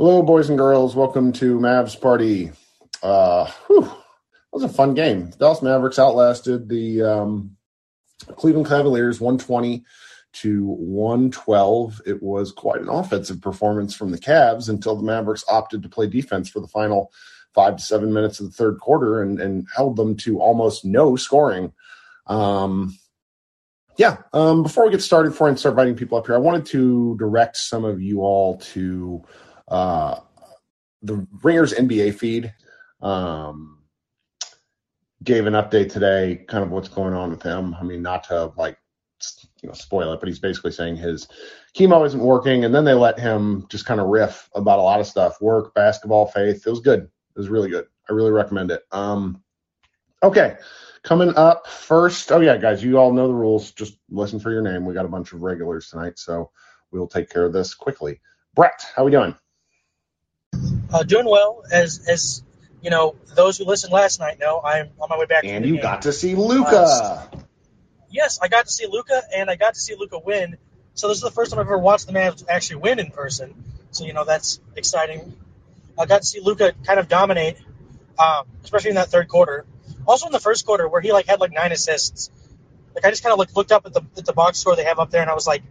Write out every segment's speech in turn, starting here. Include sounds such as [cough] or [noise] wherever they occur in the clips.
Hello, boys and girls. Welcome to Mavs Party. Uh, whew, that was a fun game. The Dallas Mavericks outlasted the um, Cleveland Cavaliers 120 to 112. It was quite an offensive performance from the Cavs until the Mavericks opted to play defense for the final five to seven minutes of the third quarter and, and held them to almost no scoring. Um, yeah, um, before we get started, before I start inviting people up here, I wanted to direct some of you all to uh, the Ringers NBA feed. Um, gave an update today, kind of what's going on with him. I mean, not to like you know spoil it, but he's basically saying his chemo isn't working, and then they let him just kind of riff about a lot of stuff, work, basketball, faith. It was good. It was really good. I really recommend it. Um, okay, coming up first. Oh yeah, guys, you all know the rules. Just listen for your name. We got a bunch of regulars tonight, so we'll take care of this quickly. Brett, how we doing? Uh, doing well. As as you know, those who listened last night know I'm on my way back. And to the you game. got to see Luka. Uh, yes, I got to see Luka, and I got to see Luka win. So this is the first time I've ever watched the Mavs actually win in person. So you know that's exciting. I got to see Luka kind of dominate, um, especially in that third quarter. Also in the first quarter where he like had like nine assists. Like I just kind of like looked up at the at the box score they have up there, and I was like,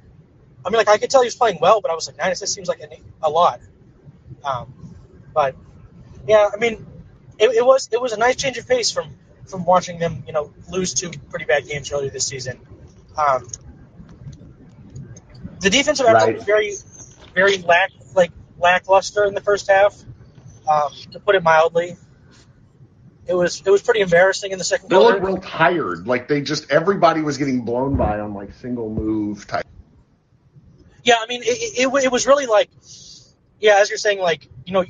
I mean like I could tell he was playing well, but I was like nine assists seems like a, a lot. Um, but yeah, I mean it, it was it was a nice change of pace from from watching them, you know, lose two pretty bad games earlier this season. Um, the defensive effort Right. was very, very lack like lackluster in the first half, um, to put it mildly. It was it was pretty embarrassing in the second They looked real tired. Like they just everybody was getting blown by on like single move type. Yeah, I mean, it, it, it was really like, yeah, as you're saying, like, you know,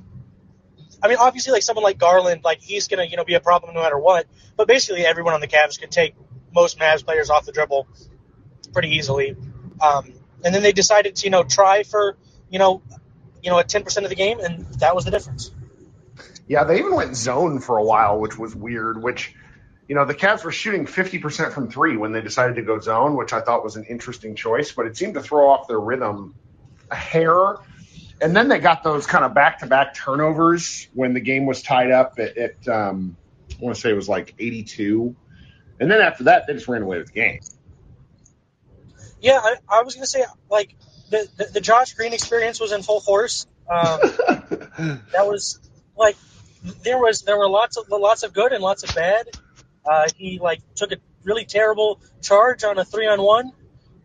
I mean, obviously, like someone like Garland, like he's gonna, you know, be a problem no matter what. But basically, everyone on the Cavs could take most Mavs players off the dribble pretty easily. Um, and then they decided to, you know, try for, you know, you know, at 10% of the game, and that was the difference. Yeah, they even went zone for a while, which was weird. Which, you know, the Cavs were shooting 50% from three when they decided to go zone, which I thought was an interesting choice, but it seemed to throw off their rhythm a hair. And then they got those kind of back to back turnovers when the game was tied up at, at um, I want to say it was like 82. And then after that, they just ran away with the game. Yeah, I, I was gonna say like the, the the Josh Green experience was in full force. Um, [laughs] that was like there was there were lots of lots of good and lots of bad. Uh, he like took a really terrible charge on a three on one.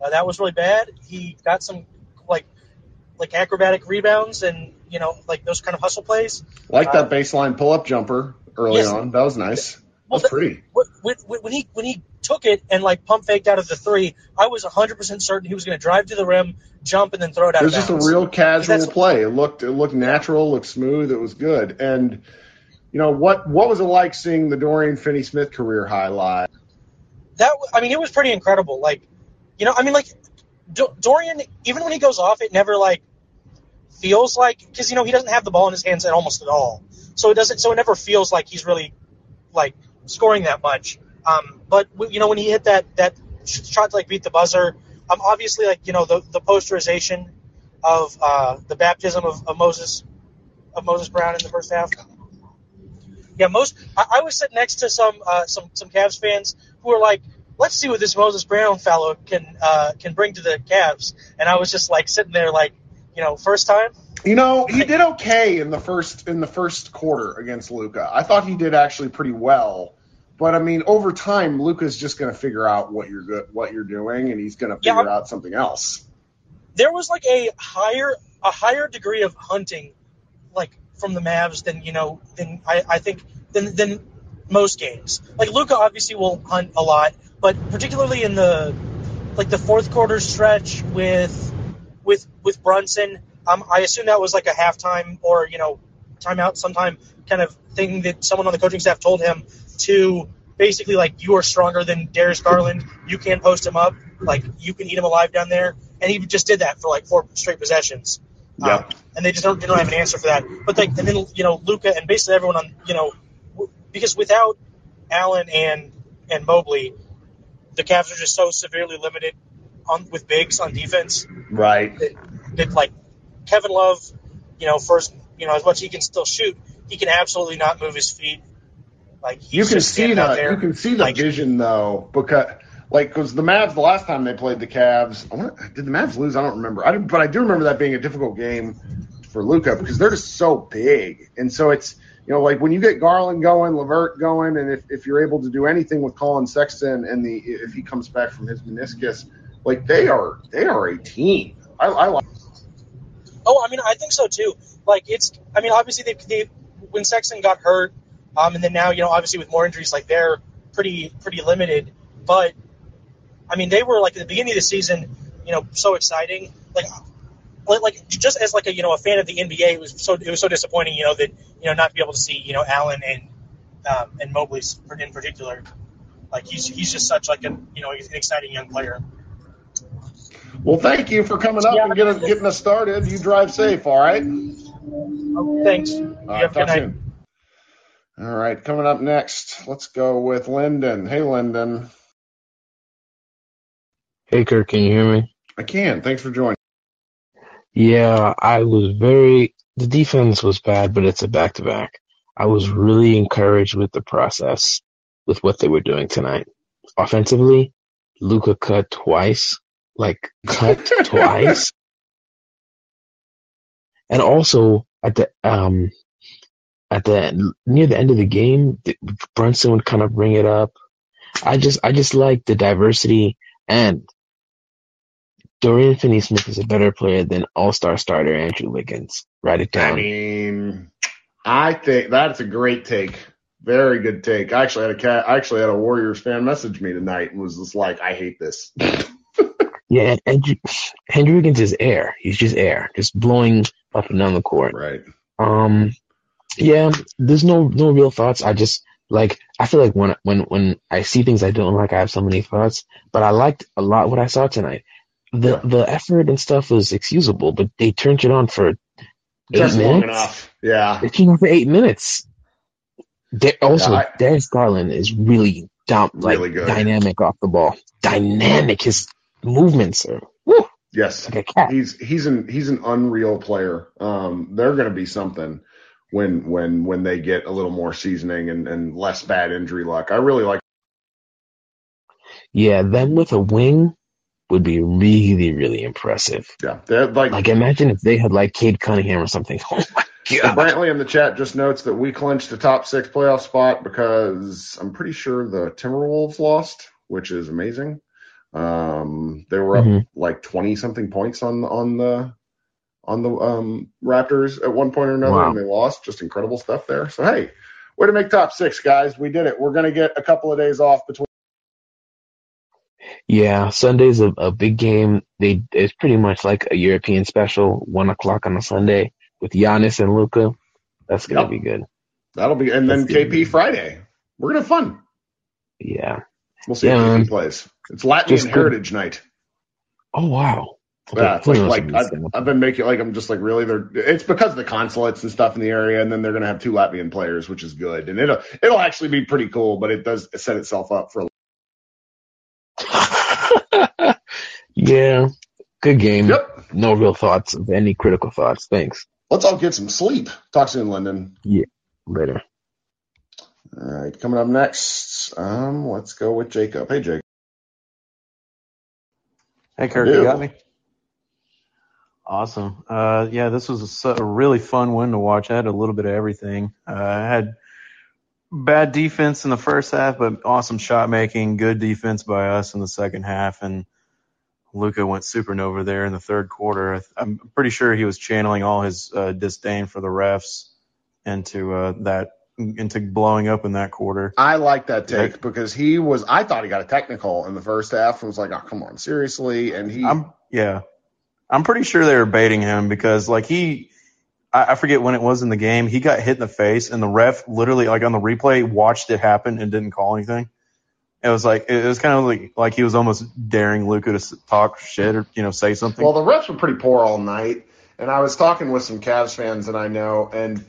Uh, that was really bad. He got some like acrobatic rebounds and you know like those kind of hustle plays. like that uh, baseline pull up jumper early Yes. on. That was nice. Well, That's pretty. When, when, he when he took it and like pump faked out of the three, I was 100% certain he was going to drive to the rim, jump, and then throw it out It was just a real casual play. It looked it looked natural, looked smooth, it was good. And you know what what was it like seeing the Dorian Finney Smith career highlight? that I mean, it was pretty incredible. Like, you know, I mean, like Do- Dorian, even when he goes off, it never like feels like because you know he doesn't have the ball in his hands at almost at all. So it doesn't. So it never feels like he's really like scoring that much. Um, but you know when he hit that that shot to like beat the buzzer, um, obviously like you know the the posterization of uh, the baptism of, of Moses of Moses Brown in the first half. Yeah, most. I, I was sitting next to some uh, some some Cavs fans who were like, "Let's see what this Moses Brown fellow can uh, can bring to the Cavs," and I was just like sitting there like, you know, first time. You know, he did okay in the first in the first quarter against Luka. I thought he did actually pretty well. But I mean, over time, Luka's just going to figure out what you're good, what you're doing, and he's going to figure I'm- out something else. There was like a higher a higher degree of hunting, like from the Mavs than you know than I, I think than than most games. Like Luka obviously will hunt a lot, but particularly in the like the fourth quarter stretch with with with Brunson, um, I assume that was like a halftime or you know timeout sometime kind of thing that someone on the coaching staff told him to basically like you are stronger than Darius Garland, you can't post him up, like you can eat him alive down there, and he just did that for like four straight possessions. Yeah. Um, and they just don't, they don't have an answer for that. But like, and then you know Luka and basically everyone on you know w- because without Allen and and Mobley, the Cavs are just so severely limited on with bigs on defense Right. that, that like Kevin Love, you know, first you know, as much as he can still shoot, he can absolutely not move his feet. Like he's You can see there. you can see the like, vision though because like because the Mavs the last time they played the Cavs, I wonder, did the Mavs lose? I don't remember. I but I do remember that being a difficult game for Luka because they're just so big, and so it's you know like when you get Garland going, LeVert going, and if, if you're able to do anything with Collin Sexton and the if he comes back from his meniscus, like they are they are a team. I, I like. Oh, I mean, I think so too. Like it's, I mean, obviously they, they when Sexton got hurt, um, and then now you know obviously with more injuries, like they're pretty pretty limited. But I mean, they were like at the beginning of the season, you know, so exciting. Like, like, just as like a you know a fan of the NBA, it was so it was so disappointing, you know, that you know not to be able to see you know Allen and um, and Mobley's in particular. Like he's he's just such like a you know an exciting young player. Well, thank you for coming up Yeah. and getting getting us started. You drive safe, all right? Oh, thanks. All right, talk soon. All right, coming up next, let's go with Lyndon. Hey, Lyndon. Hey, Kirk, can you hear me? I can. Thanks for joining. Yeah, I was very. The defense was bad, but it's a back to back. I was really encouraged with the process, with what they were doing tonight. Offensively, Luka cut twice, like cut twice, and also at the um at the near the end of the game, Brunson would kind of bring it up. I just I just like the diversity and Dorian Finney-Smith is a better player than All-Star starter Andrew Wiggins. Write it down. I mean, I think that's a great take. Very good take. I actually had a cat. I actually had a Warriors fan message me tonight and was just like, "I hate this." [laughs] yeah, and Andrew, Andrew Wiggins is air. He's just air, just blowing up and down the court. right. Um, yeah, there's no no real thoughts. I just like I feel like when when when I see things I don't like, I have so many thoughts. But I liked a lot what I saw tonight. The Yeah. the effort and stuff was excusable, but they turned it on for eight Just minutes. long enough. Yeah. They turned it on for eight minutes. Da- also, Yeah, I- Darius Garland is really dom- like Really dynamic off the ball. Dynamic. His movements are woo, Yes. like a cat. He's he's an he's an unreal player. Um, they're going to be something when when when they get a little more seasoning and and less bad injury luck. I really like. Yeah, them with a wing would be really, really impressive. Yeah, they're like. Like imagine if they had like Cade Cunningham or something. [laughs] Oh my god. Brantley in the chat just notes that we clinched the top six playoff spot because I'm pretty sure the Timberwolves lost, which is amazing. Um, they were up Mhm. like 20 something points on on the on the um, Raptors at one point or another, Wow. and they lost. Just incredible stuff there. So hey, way to make top six, guys. We did it. We're gonna get a couple of days off between. Yeah, Sunday's a, a big game. They it's pretty much like a European special, one o'clock on a Sunday with Giannis and Luka. That's gonna Yep. be good. That'll be and then That's good. KP Friday. We're gonna have fun. Yeah. We'll see Yeah, if. KP plays. It's Latvian Just good. Heritage Night. Oh wow. Okay, Yeah, it's like, like I've, I've been making like I'm just like really they're it's because of the consulates and stuff in the area, and then they're gonna have two Latvian players, which is good, and it'll it'll actually be pretty cool, but it does set itself up for. A- [laughs] yeah. Good game. Yep. No real thoughts of any critical thoughts. Thanks. Let's all get some sleep. Talk soon, London. Yeah. Later. All right, coming up next, um, let's go with Jacob. Hey, Jacob. Hey, Kirk, you got me? Awesome. Uh, yeah, this was a really fun one to watch. I had a little bit of everything. Uh, I had bad defense in the first half, but awesome shot making, good defense by us in the second half, and Luka went supernova there in the third quarter. I I'm pretty sure he was channeling all his uh, disdain for the refs into uh, that into blowing up in that quarter. I like that take because he was. I thought he got a technical in the first half and was like, "Oh, come on, seriously." And he, I'm yeah, I'm pretty sure they were baiting him because like he, I, I forget when it was in the game. He got hit in the face, and the ref literally like on the replay watched it happen and didn't call anything. It was like it was kind of like like he was almost daring Luka to talk shit or you know say something. Well, the refs were pretty poor all night, and I was talking with some Cavs fans that I know, and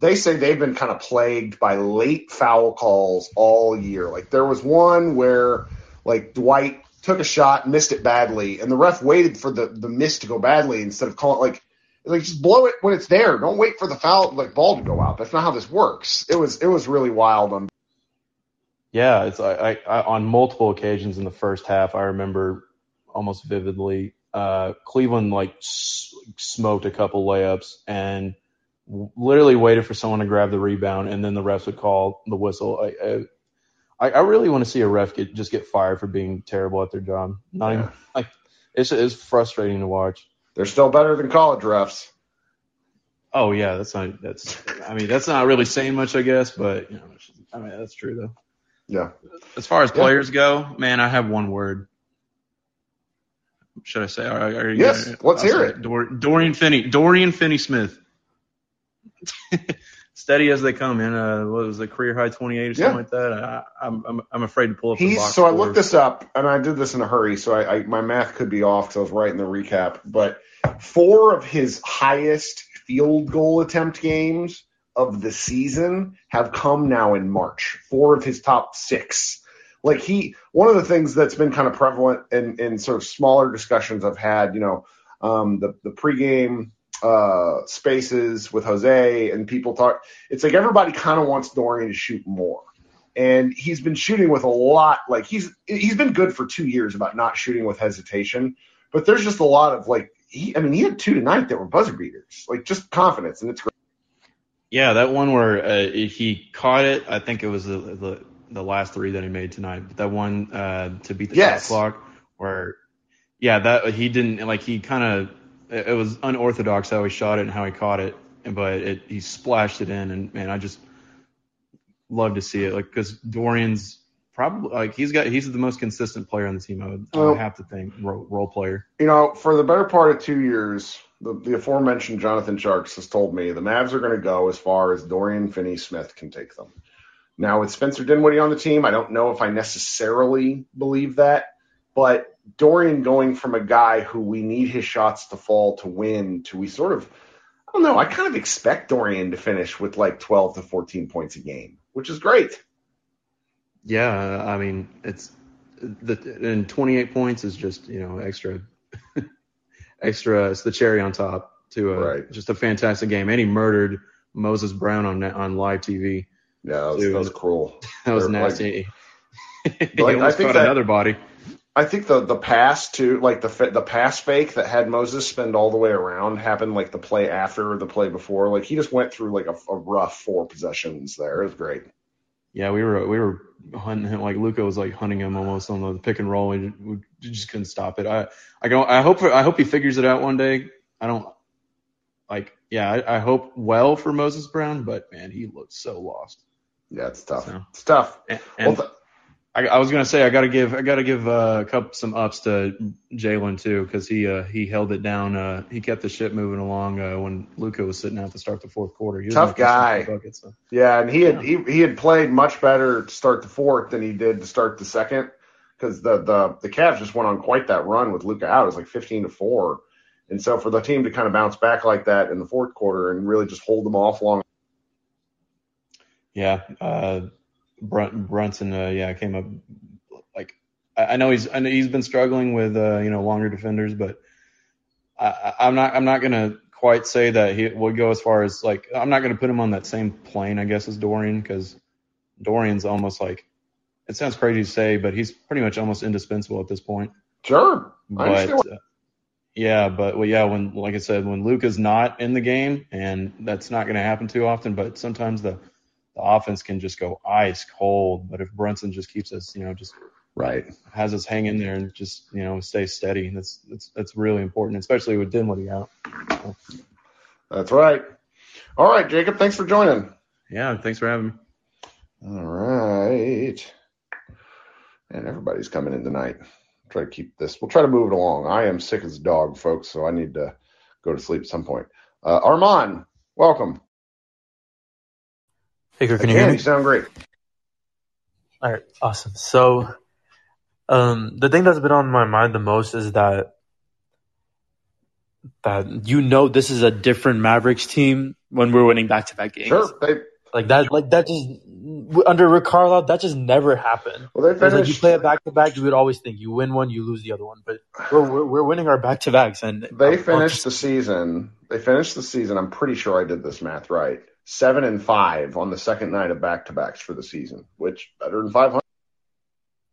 they say they've been kind of plagued by late foul calls all year. Like there was one where like Dwight took a shot, missed it badly, and the ref waited for the the miss to go badly instead of calling like Like just blow it when it's there. Don't wait for the foul like ball to go out. That's not how this works. It was it was really wild on Yeah, it's I, I, on multiple occasions in the first half. I remember almost vividly. Uh, Cleveland like s- smoked a couple layups and literally waited for someone to grab the rebound, and then the refs would call the whistle. I I, I really want to see a ref get just get fired for being terrible at their job. Not even like it's it's frustrating to watch. They're still better than college refs. Oh yeah, that's not that's I mean that's not really saying much, I guess, but you know, I mean that's true though. Yeah. As far as Yeah. players go, man, I have one word. Should I say? Are, are you Yes, gonna- let's I'll hear it. Dor- Dorian Finney, Dorian Finney Smith. [laughs] Steady as they come, man. Uh, what was it, career high 28 or something Yeah. like that? I, I'm, I'm I'm afraid to pull up the He's so I looked this up and I did this in a hurry, so I, I my math could be off because I was writing the recap. But four of his highest field goal attempt games of the season have come now in March. Four of his top six. Like he, one of the things that's been kind of prevalent in, in sort of smaller discussions I've had, you know, um, the the pregame uh, spaces with Jose and people talk. It's like everybody kind of wants Dorian to shoot more and he's been shooting with a lot like he's he's been good for two years about not shooting with hesitation but there's just a lot of like he i mean he had two tonight that were buzzer beaters like just confidence and it's great Yeah, that one where uh, he caught it. I think it was the, the the last three that he made tonight. But that one uh, to beat the Yes. shot clock, where yeah, that he didn't like. He kind of it it was unorthodox how he shot it and how he caught it, but it he splashed it in, and man, I just love to see it. Like because Dorian's probably like he's got he's the most consistent player on the team. I would, I Well- would have to think role, role player. you know for the better part of two years the, the aforementioned Jonathan Tjarks has told me the mavs are going to go as far as dorian finney smith can take them now with spencer dinwiddie on the team i don't know if i necessarily believe that but dorian going from a guy who we need his shots to fall to win to we sort of I don't know. I kind of expect Dorian to finish with like 12 to 14 points a game, which is great. Yeah, I mean it's the and 28 points is just you know extra, [laughs] extra. It's the cherry on top to a Right. just a fantastic game. And he murdered Moses Brown on on live TV. Yeah, that was, that was cruel. [laughs] That was like- nasty. [laughs] he Like, I think caught that- another body. I think the the pass to like the the pass fake that had Moses spend all the way around happened like the play after or the play before. Like he just went through like a, a rough four possessions there. It was great. Yeah, we were we were hunting him like Luka was like hunting him almost on the pick and roll. We, we just couldn't stop it. I I go I hope I hope he figures it out one day. I don't like yeah I, I hope well for Moses Brown, but man he looked so lost. Yeah, it's tough. So- It's tough. And, Well, th- I, I was gonna say I gotta give I gotta give uh, a couple some ups to Jalen too because he uh, he held it down. Uh, he kept the ship moving along uh, when Luka was sitting out to start the fourth quarter. He was Tough making guy. buckets, so. yeah, and he had he, he had played much better to start the fourth than he did to start the second because the the the Cavs just went on quite that run with Luka out. It was like 15 to four. And so for the team to kind of bounce back like that in the fourth quarter and really just hold them off long Yeah, uh, Brun- Brunson, uh, yeah, came up like I, I know he's I know he's been struggling with uh, you know longer defenders, but I, I'm not I'm not gonna quite say that he would go as far as like I'm not gonna put him on that same plane I guess as Dorian because Dorian's almost like it sounds crazy to say, but he's pretty much almost indispensable at this point. Sure. But uh, yeah, but well, yeah, when like I said, when Luka's not in the game, and that's not going to happen too often, but sometimes the the offense can just go ice cold. But if Brunson just keeps us, you know, just Right. has us hang in there and just you know stay steady, that's that's that's really important, especially with Dinwiddie out. That's right. All right, Jacob, thanks for joining. Yeah, thanks for having me. All right. And everybody's coming in tonight. Try to keep this. We'll try to move it along. I am sick as a dog, folks, so I need to go to sleep at some point. Uh, Armand, welcome. Hey, can you hear me? sound great. All right, awesome. So, um, the thing that's been on my mind the most is that that you know this is a different Mavericks team when we're winning back to back games. Sure. They Like that, like that just under Rick Carlisle, that just never happened. well they It's like you play a back to back, you would always think you win one, you lose the other one. But we're we're, we're winning our back to backs, and they I'm- I'm finished just- the season they finished the season. I'm pretty sure I did this math right. Seven and five on the second night of back to backs for the season, which better than 500.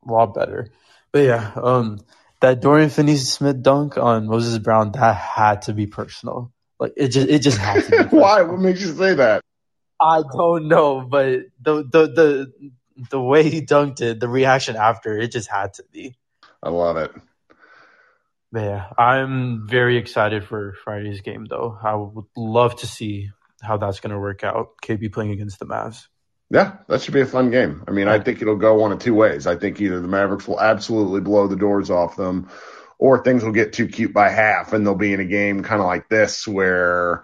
A lot better. But yeah, um, that Dorian Finney-Smith dunk on Moses Brown that had to be personal. Like it just it just had to. Be [laughs] Why? What makes you say that? I don't know, but the the the the way he dunked it, the reaction after, it just had to be. I love it. But yeah, I'm very excited for Friday's game, though. I would love to see how that's going to work out. KP playing against the Mavs. Yeah, that should be a fun game. I mean, I think it'll go one of two ways. I think either the Mavericks will absolutely blow the doors off them, or things will get too cute by half, and they'll be in a game kind of like this where,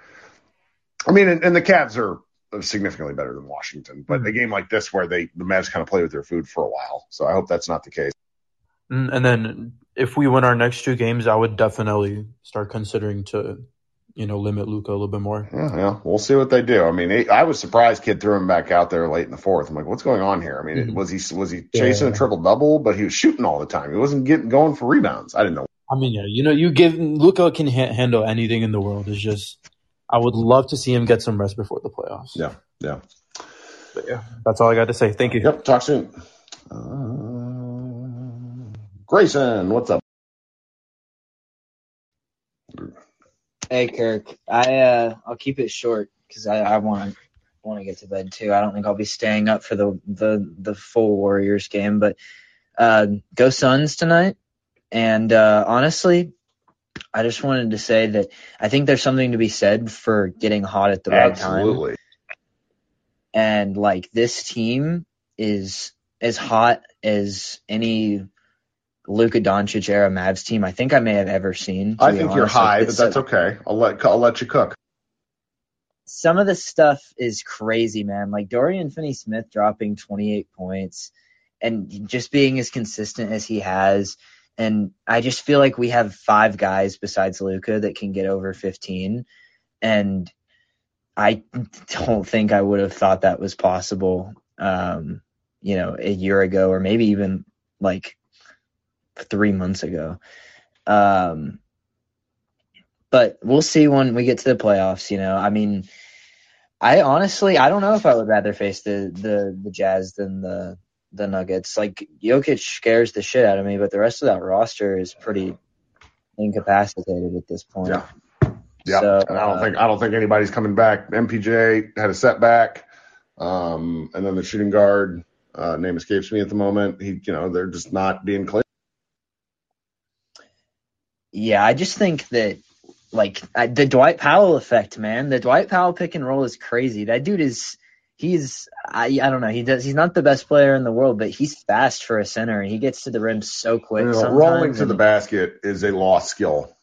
I mean, and, and the Cavs are significantly better than Washington, but a game like this where they the Mavs kind of play with their food for a while. So I hope that's not the case. Mm, And then if we win our next two games, I would definitely start considering to, you know, limit Luka a little bit more. Yeah, yeah, we'll see what they do. I mean, I was surprised Kid threw him back out there late in the fourth. I'm like, what's going on here? I mean, Mhm. was he was he chasing a triple double? But he was shooting all the time. He wasn't getting going for rebounds. I didn't know. I mean, yeah, you know, you give Luka can ha- handle anything in the world. It's just, I would love to see him get some rest before the playoffs. Yeah, yeah. But yeah, that's all I got to say. Thank you. Yep. Talk soon. Uh, Grayson, what's up? Hey Kirk, I uh I'll keep it short because I I want to want to get to bed too. I don't think I'll be staying up for the the the full Warriors game, but uh go Suns tonight. And uh honestly, I just wanted to say that I think there's something to be said for getting hot at the right time. Absolutely. And like this team is as hot as any Luka Doncic era Mavs team I think I may have ever seen. I think you're. Like, high, but that's a- okay. I'll let I'll let you cook. some of the stuff is crazy, man. Like Dorian Finney Smith dropping 28 points and just being as consistent as he has. And I just feel like we have five guys besides Luka that can get over 15. And I don't think I would have thought that was possible, um, you know, a year ago or maybe even like three months ago. Um, but we'll see when we get to the playoffs. You know, I mean, I honestly, I don't know if I would rather face the the the Jazz than the the Nuggets. Like Jokic scares the shit out of me, but the rest of that roster is pretty incapacitated at this point. Yeah. Yeah, So, and I don't uh, think I don't think anybody's coming back. MPJ had a setback, um, and then the shooting guard uh, name escapes me at the moment. He, you know, they're just not being clear. Yeah, I just think that like I, the Dwight Powell effect, man. The Dwight Powell pick and roll is crazy. That dude is he's I I don't know. He does he's not the best player in the world, but he's fast for a center and he gets to the rim so quick. You know, rolling to the basket is a lost skill.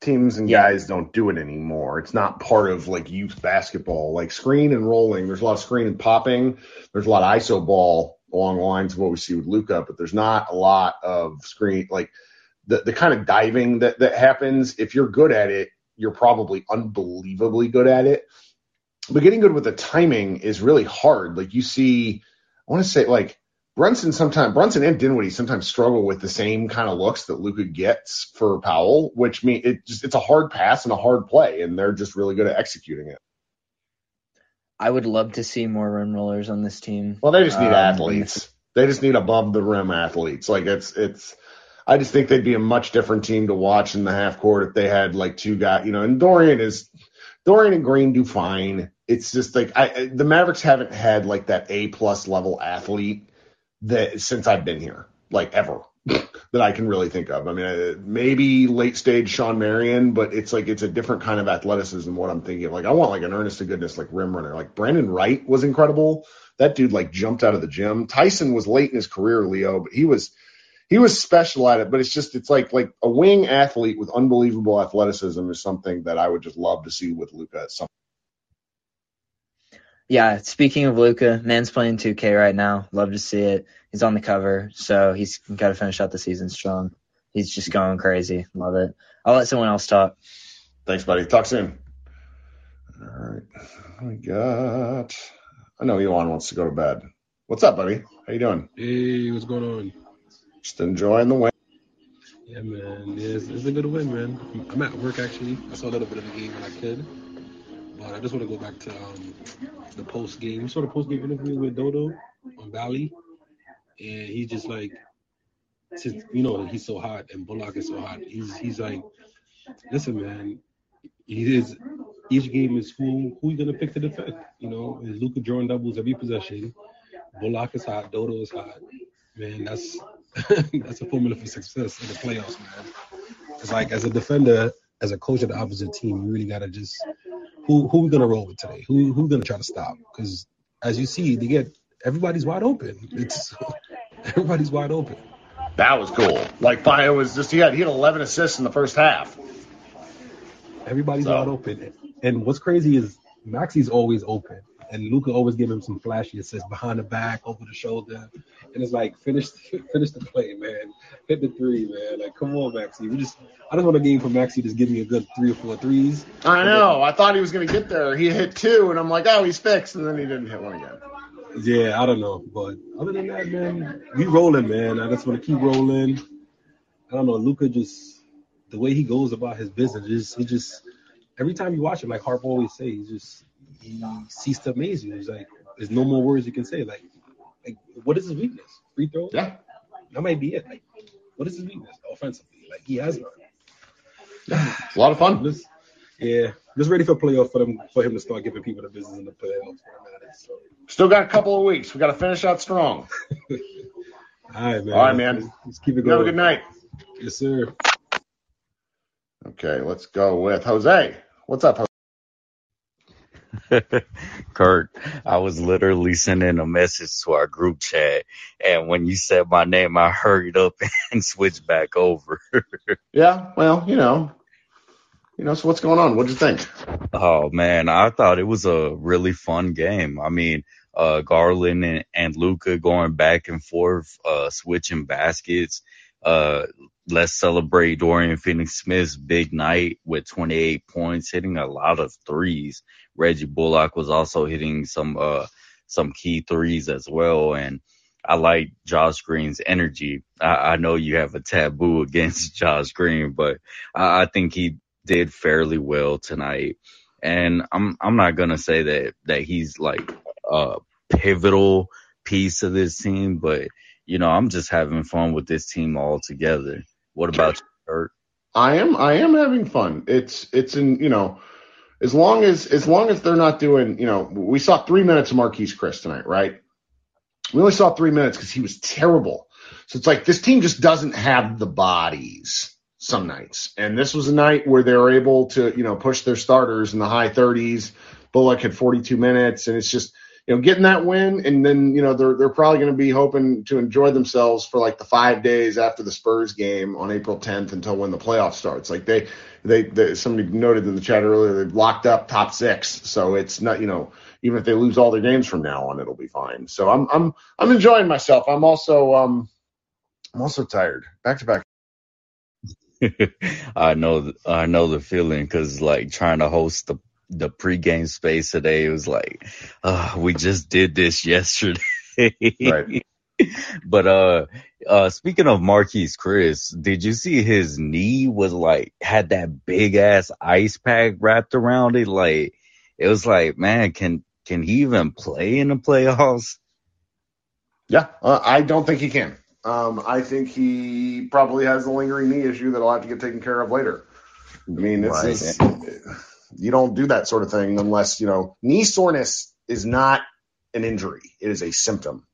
Teams and Yeah. guys don't do it anymore. It's not part of like youth basketball. Like screen and rolling, there's a lot of screen and popping. There's a lot of ISO ball along the lines of what we see with Luka, but there's not a lot of screen like the the kind of diving that that happens. If you're good at it, you're probably unbelievably good at it. But getting good with the timing is really hard. Like you see, I want to say like Brunson sometimes Brunson and Dinwiddie sometimes struggle with the same kind of looks that Luka gets for Powell, which mean it just it's a hard pass and a hard play, and they're just really good at executing it. I would love to see more rim rollers on this team. Well, they just need Um, athletes. They just need above the rim athletes. Like it's it's. I just think they'd be a much different team to watch in the half court if they had like two guys. You know, and Dorian is Dorian and Green do fine. It's just like I the Mavericks haven't had like that A plus level athlete that since I've been here, like ever. [laughs] that I can really think of. I mean, uh, maybe late stage Shawn Marion, but it's like it's a different kind of athleticism. What I'm thinking of, like I want like an earnest to goodness like rim runner. Like Brandan Wright was incredible. That dude like jumped out of the gym. Tyson was late in his career, Leo, but he was he was special at it. But it's just it's like like a wing athlete with unbelievable athleticism is something that I would just love to see with Luka at some. Yeah, speaking of Luka, man's playing 2K right now. Love to see it. He's on the cover, so he's got to finish out the season strong. He's just going crazy. Love it. I'll let someone else talk. Thanks, buddy. Talk soon. All right, we got. I know Elon wants to go to bed. What's up, buddy? How you doing? Hey, what's going on? Just enjoying the win. Yeah, man. It's, it's a good win, man. I'm at work actually. I saw a little bit of the game when I could, but I just want to go back to um, the post game. Saw the post game interview with Dodo on Bally, and he's just like, since you know he's so hot and Bullock is so hot. He's he's like, listen, man. He is. Each game is who who you gonna pick to defend. You know, Luka drawing doubles every possession. Bullock is hot. Dodo is hot. Man, that's [laughs] that's a formula for success in the playoffs, man. It's like as a defender, as a coach of the opposite team, you really gotta just who who we gonna roll with today? Who who gonna try to stop? Because as you see, they get everybody's wide open. It's [laughs] everybody's wide open. That was cool. Like it was just he had he had 11 assists in the first half. Everybody's So- wide open. And what's crazy is Maxi's always open. And Luka always give him some flashy assists behind the back, over the shoulder. And it's like finish [laughs] finish the play, man. Hit the three, man. Like come on, Maxi. We just I just want a game for Maxi just give me a good three or four threes. I know. I thought he was going to get there. He hit two, and I'm like, oh, he's fixed, and then he didn't hit one again. Yeah, I don't know. But other than that, man, we rolling, man. I just want to keep rolling. I don't know. Luka just the way he goes about his business, is he just every time you watch him, like Harp always say, he just he sees to amaze you. He's like, there's no more words you can say. Like, like what is his weakness? Free throw? Yeah. That might be it. Like, what is his weakness offensively? Like he has none. It's [sighs] a lot of fun. [sighs] Just, yeah, just ready for playoff for them for him to start giving people the business in the playoffs. So, Still got a couple of weeks. We got to finish out strong. [laughs] all right, man. All right, man. Let's keep it going. have a good night. Yes, sir. Okay, let's go with Jose. What's up, Jose? [laughs] Kurt, I was literally sending a message to our group chat, and when you said my name, I hurried up [laughs] and switched back over. [laughs] Yeah, well, you know, you know. So what's going on? What'd you think? oh man, I thought it was a really fun game. I mean, uh, Garland and, and Luka going back and forth, uh, switching baskets. Uh, let's celebrate Dorian Finney-Smith's big night with 28 points, hitting a lot of threes. Reggie Bullock was also hitting some uh some key threes as well, and I like Josh Green's energy. I, I know you have a taboo [laughs] against Josh Green, but I, I think he did fairly well tonight. And I'm I'm not gonna say that that he's like a pivotal piece of this team, but you know I'm just having fun with this team all together. What about Kurt? I am. I am having fun. It's. It's in. You know, as long as as long as they're not doing. You know, we saw three minutes of Marquese Chriss tonight, right? We only saw three minutes because he was terrible. So it's like this team just doesn't have the bodies some nights, and this was a night where they were able to, you know, push their starters in the high 30s. Bullock had 42 minutes, and it's just you know, getting that win, and then you know they're they're probably going to be hoping to enjoy themselves for like the five days after the Spurs game on April 10th until when the playoff starts. Like they, they, they somebody noted in the chat earlier they've locked up top six, so it's not you know even if they lose all their games from now on, it'll be fine. So I'm I'm I'm enjoying myself. I'm also um I'm also tired. Back to back. [laughs] I know, I know the feeling because like trying to host the the pregame space today it was like, uh, we just did this [laughs] yesterday. Right. [laughs] but uh, uh, speaking of Marquese Chriss, did you see his knee was like had that big ass ice pack wrapped around it? Like it was like, man, can can he even play in the playoffs? Yeah, uh, I don't think he can. Um, I think he probably has a lingering knee issue that'll have to get taken care of later. I mean, this Right. is you don't do that sort of thing unless you know knee soreness is not an injury; it is a symptom.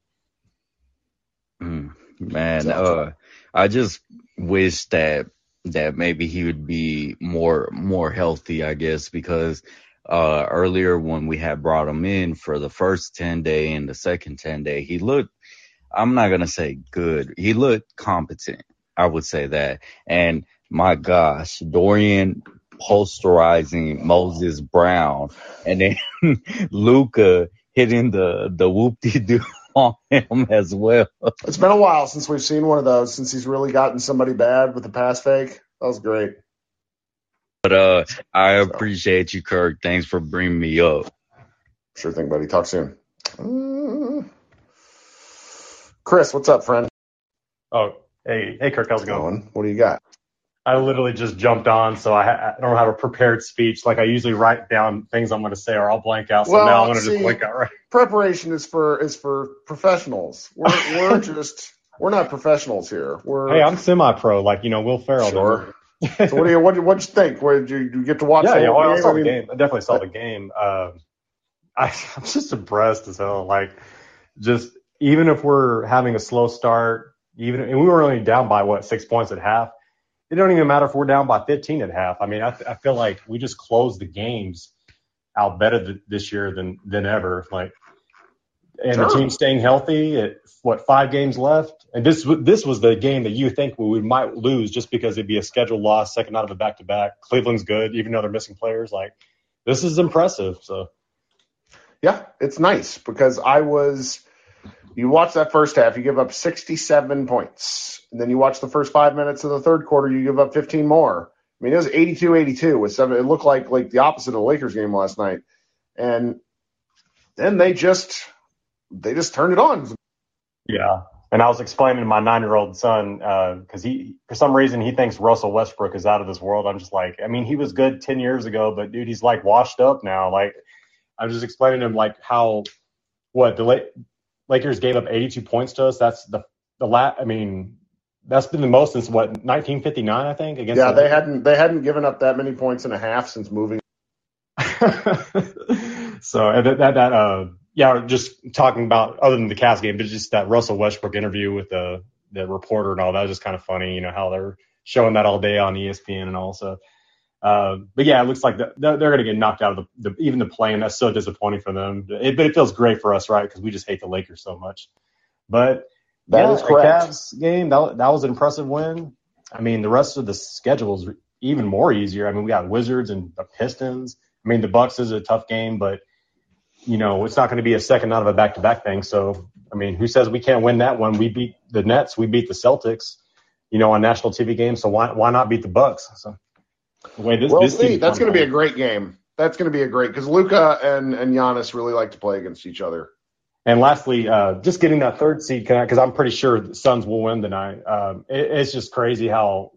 Mm, man, So- uh, I just wish that that maybe he would be more more healthy, I guess, because uh earlier when we had brought him in for the first 10 day and the second 10 day, he looked I'm not going to say good. He looked competent. I would say that. And my gosh, Dorian posterizing Moses Brown and then [laughs] Luka hitting the the whoop de doo [laughs] on him as well. It's been a while since we've seen one of those. Since he's really gotten somebody bad with a pass fake, that was great. But uh, I appreciate you, Kirk. Thanks for bringing me up. Sure thing, buddy. Talk soon. Uh, Chris, what's up, friend? Oh, Hey, hey, Kirk, how's it going? Going. What do you got? I literally just jumped on, so I, I don't have a prepared speech. Like I usually write down things I'm going to say, or I'll blank out. So Well, now I'm going to just blank out. Right? Preparation is for is for professionals. We're we're [laughs] just we're not professionals here. We're Hey, I'm semi-pro, like you know, Will Ferrell. Sure. so what do you what what you think? What did you, you get to watch? yeah, the yeah. Well, I saw I the game. I definitely saw the game. Um, I, [laughs] I'm just impressed as hell. Like, just even if we're having a slow start, even and we were only down by what six points at half. It don't even matter if we're down by 15 at half. I mean, I, I feel like we just closed the games out better th- this year than than ever. Like, and the Sure. team staying healthy. At what five games left? And this this was the game that you think we might lose just because it'd be a scheduled loss, second out of a back to back. Cleveland's good, even though they're missing players. Like, this is impressive. So. Yeah, it's nice because I was. You watch that first half, you give up 67 points. And then you watch the first five minutes of the third quarter, you give up 15 more. I mean, it was 82 82 with seven. It looked like like the opposite of the Lakers game last night. And then they just they just turned it on. Yeah. And I was explaining to my nine year old son, uh, because he, for some reason, he thinks Russell Westbrook is out of this world. I'm just like, I mean, he was good 10 years ago, but dude, he's like washed up now. Like, I was just explaining to him, like, how, what, the La- Lakers gave up 82 points to us. That's the, the la I mean, that's been the most since what, 1959, I think, against Yeah, the they hadn't they hadn't given up that many points and a half since moving. [laughs] so and that, that that uh yeah, just talking about other than the Cavs game, but just that Russell Westbrook interview with the the reporter and all that was just kind of funny. You know how they're showing that all day on ESPN and all. So, uh, but yeah, it looks like the, they're, they're going to get knocked out of the, the even the play, and that's so disappointing for them. It, but it feels great for us, right? Because we just hate the Lakers so much. But That yeah, is the correct. Cavs game that that was an impressive win. I mean, the rest of the schedule is even more easier. I mean, we got Wizards and the Pistons. I mean, the Bucks is a tough game, but you know, it's not going to be a second out of a back-to-back thing. So, I mean, who says we can't win that one? We beat the Nets, we beat the Celtics, you know, on national TV games. So why why not beat the Bucks? So, the way this, Well, this see, that's going to be a great game. That's going to be a great because Luka and and Giannis really like to play against each other. And lastly, uh, just getting that third seed because I'm pretty sure the Suns will win tonight. Um, it, it's just crazy how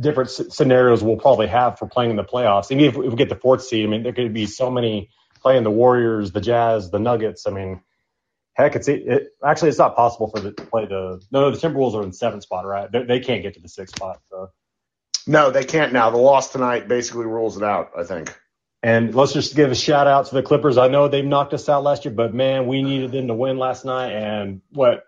different scenarios we'll probably have for playing in the playoffs. Even if, if we get the fourth seed, I mean, there could be so many playing the Warriors, the Jazz, the Nuggets. I mean, heck, it's it, it actually it's not possible for the to play the no the Timberwolves are in seventh spot, right? They, they can't get to the sixth spot. So. No, they can't now. The loss tonight basically rules it out. I think. And let's just give a shout out to the Clippers. I know they've knocked us out last year, but man, we needed them to win last night. And what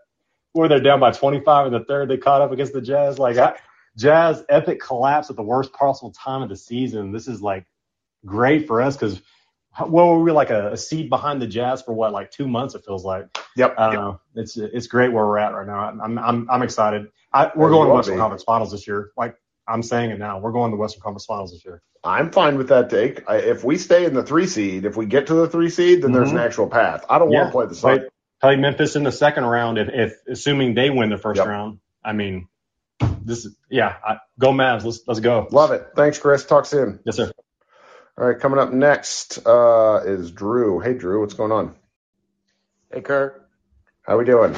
were they down by 25 in the third? They caught up against the Jazz. Like I, Jazz epic collapse at the worst possible time of the season. This is like great for us because well, were we like a, a seed behind the Jazz for what like two months? It feels like. Yep. I don't know. It's it's great where we're at right now. I'm I'm I'm excited. I, we're going to Western. Conference Finals this year. Like I'm saying it now. We're going to the Western Conference Finals this year. I'm fine with that take. I, if we stay in the three seed, if we get to the three seed, then there's an actual path. I don't want to play the Suns. play, play Memphis in the second round if, if assuming they win the first Yep. round. I mean, this is yeah. I, go Mavs. Let's let's go. Love it. Thanks, Chris. Talk soon. Yes, sir. All right, coming up next uh, is Drew. Hey, Drew, what's going on? Hey, Kurt. How we doing?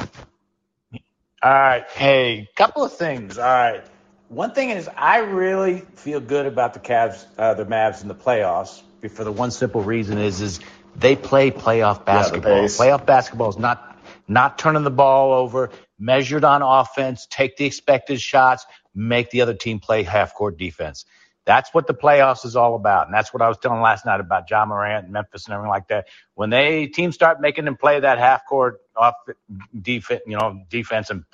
All right. Hey, couple of things. All right. One thing is, I really feel good about the Cavs, uh, the Mavs in the playoffs. For the one simple reason is, is they play playoff basketball. pace. playoff basketball is not not turning the ball over, measured on offense, take the expected shots, make the other team play half court defense. That's what the playoffs is all about. And that's what I was telling last night about Ja Morant and Memphis and everything like that. When they teams start making them play that half court off defense, you know, defense and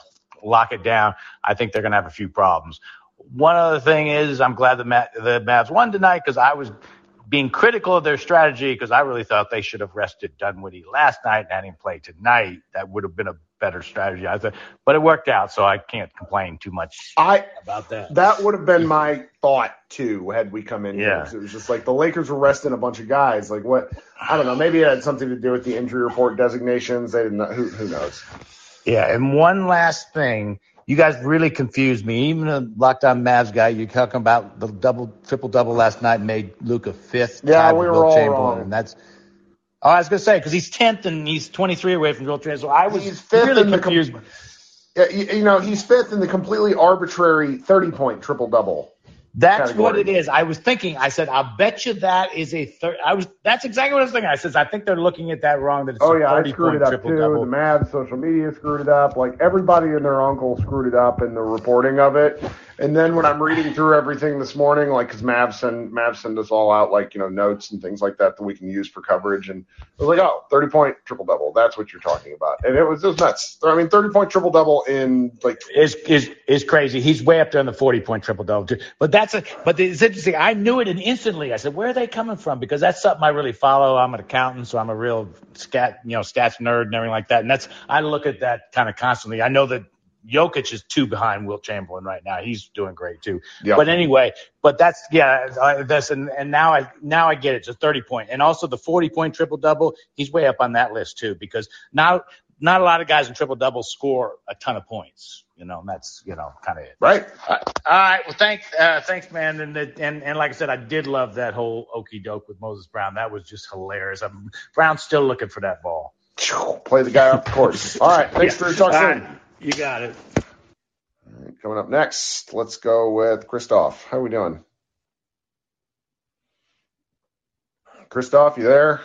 lock it down, I think they're going to have a few problems. One other thing is I'm glad the, Ma- the Mavs won tonight because I was being critical of their strategy because I really thought they should have rested Dinwiddie last night and had him play tonight. That would have been a better strategy, I thought. But it worked out, so I can't complain too much I about that. that would have been my thought too had we come in here. It was just like the Lakers were resting a bunch of guys. Like what? I don't know. Maybe it had something to do with the injury report designations. They didn't. Know, who who knows? Yeah, and one last thing. You guys really confused me. Even a lockdown Mavs guy, you're talking about the double, triple double last night made Luka fifth. Yeah, we were all Chamberlain, wrong. And that's. Oh, I was gonna say because he's tenth and he's 23 away from Wilt Chamberlain. So I was He's fifth really in the com- confused. Yeah, you, you know, he's fifth in the completely arbitrary 30 point triple double. That's category. what it is. I was thinking. I said, "I'll bet you that is a third." I was. That's exactly what I was thinking. I says, "I think they're looking at that wrong. That it's Oh a yeah, I screwed it up too. double." The Mavs social media screwed it up. Like everybody and their uncle screwed it up in the reporting of it. And then when I'm reading through everything this morning, like because Mavs send Mavs send us all out like you know notes and things like that that we can use for coverage, and I was like, oh, 30 point triple double. That's what you're talking about. And it was just nuts. I mean, 30 point triple double in like is is is crazy. He's way up there in the forty point triple double. But that's a but it's interesting. I knew it and instantly. I said, where are they coming from? Because that's something I really follow. I'm an accountant, so I'm a real scat you know stats nerd and everything like that. And that's I look at that kind of constantly. I know that. Jokic is two behind Wilt Chamberlain right now. He's doing great too. Yeah. But anyway, but that's yeah, uh, that's and, and now I now I get it. It's a thirty point, and also the forty point triple double. He's way up on that list too because now not a lot of guys in triple double score a ton of points. You know, and that's you know kind of it. right. All right. Well, thanks, uh, thanks, man. And, the, and and like I said, I did love that whole okey doke with Moses Brown. That was just hilarious. I'm, Brown's still looking for that ball. Play the guy off the course. All right, thanks Yeah. for talk All soon. right. You got it. All right, coming up next, let's go with Christoph. How are we doing? Christoph, you there?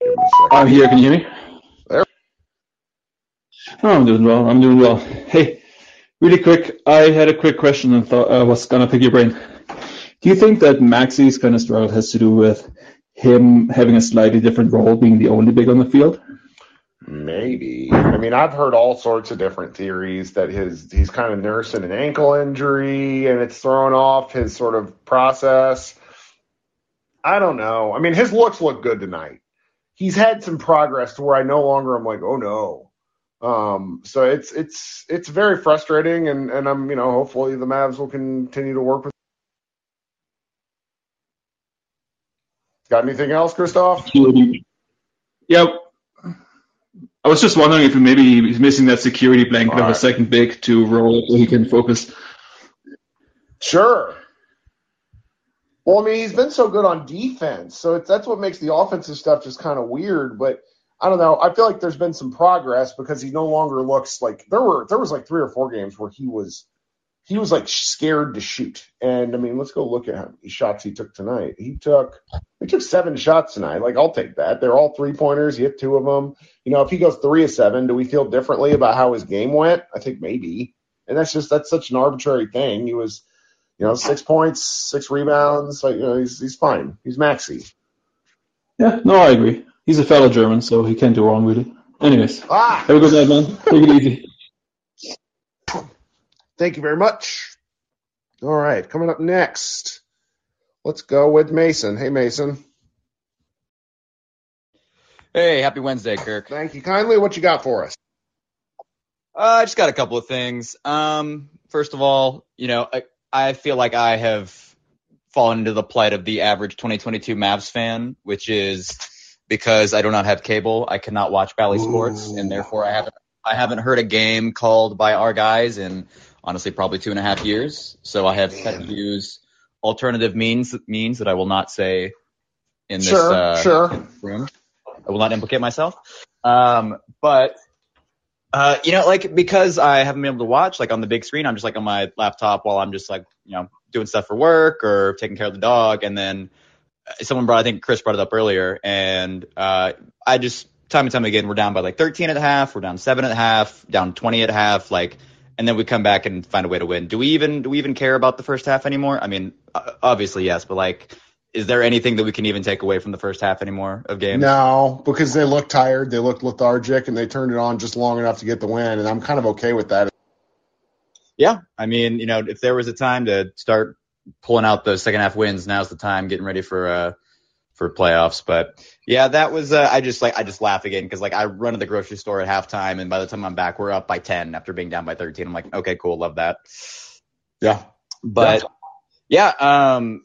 Give I'm here. Can you hear me? There. Oh, I'm doing well. I'm doing well. Hey, really quick. I had a quick question and thought I was gonna pick your brain. Do you think that Maxi's kind of struggle has to do with him having a slightly different role, being the only big on the field? Maybe. I mean, I've heard all sorts of different theories that his he's kind of nursing an ankle injury and it's thrown off his sort of process. I don't know. I mean, his looks look good tonight. He's had some progress to where I no longer am like, oh no. Um, so it's it's it's very frustrating, and and I'm you know hopefully the Mavs will continue to work with. Got anything else, Christoph? Yep. I was just wondering if maybe he's missing that security blanket of a second big to roll so he can focus. Sure. Well, I mean, he's been so good on defense, so it's, that's what makes the offensive stuff just kind of weird. But I don't know. I feel like there's been some progress because he no longer looks like there were there was like three or four games where he was he was like scared to shoot. And I mean, let's go look at how many shots he took tonight. He took he took seven shots tonight. Like I'll take that. They're all three pointers. He hit two of them. You know, if he goes three of seven, do we feel differently about how his game went? I think maybe. And that's just that's such an arbitrary thing. He was, you know, six points, six rebounds. Like you know, he's he's fine. He's maxi. Yeah, no, I agree. He's a fellow German, so he can't do wrong with it. Anyways, Ah, have a good night, man. Take it easy. Thank you very much. All right, coming up next, let's go with Mason. Hey, Mason. Hey, happy Wednesday, Kirk. Thank you kindly. What you got for us? Uh, I just got a couple of things. Um, first of all, you know, I, I feel like I have fallen into the plight of the average 2022 Mavs fan, which is because I do not have cable, I cannot watch Bally Sports, and therefore I haven't I haven't heard a game called by our guys in honestly probably two and a half years. So I have had to use alternative means means that I will not say in this Sure, uh, sure. room. I will not implicate myself. Um, but uh, you know, like because I haven't been able to watch like on the big screen, I'm just like on my laptop while I'm just like you know doing stuff for work or taking care of the dog, and then uh, someone brought I think Chris brought it up earlier, and uh, I just time and time again we're down by like 13 at a half, we're down seven at a half, down 20 at a half, like. And then we come back and find a way to win. Do we even do we even care about the first half anymore? I mean, obviously yes, but like, is there anything that we can even take away from the first half anymore of games? No, because they looked tired, they looked lethargic, and they turned it on just long enough to get the win, and I'm kind of okay with that. Yeah, I mean, you know, if there was a time to start pulling out the second half wins, now's the time, getting ready for uh for playoffs. But yeah, that was uh, I just like I just laugh again because like I run to the grocery store at halftime, and by the time I'm back, we're up by ten after being down by thirteen. I'm like, okay, cool, love that. Yeah. But yeah, um,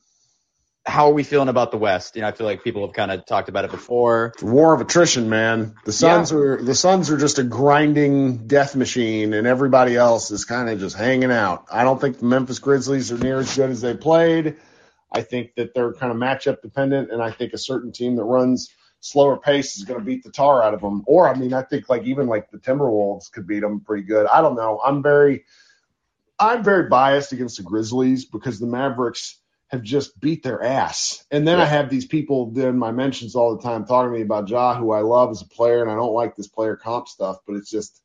how are we feeling about the West? You know, I feel like people have kind of talked about it before. War of attrition, man. The Suns are the Suns are just a grinding death machine, and everybody else is kind of just hanging out. I don't think the Memphis Grizzlies are near as good as they played. I think that they're kind of matchup dependent, and I think a certain team that runs slower pace is going to beat the tar out of them. Or I mean, I think like even like the Timberwolves could beat them pretty good. I don't know. I'm very, I'm very biased against the Grizzlies because the Mavericks have just beat their ass. And then I have these people in my mentions all the time talking to me about Ja, who I love as a player, and I don't like this player comp stuff, but it's just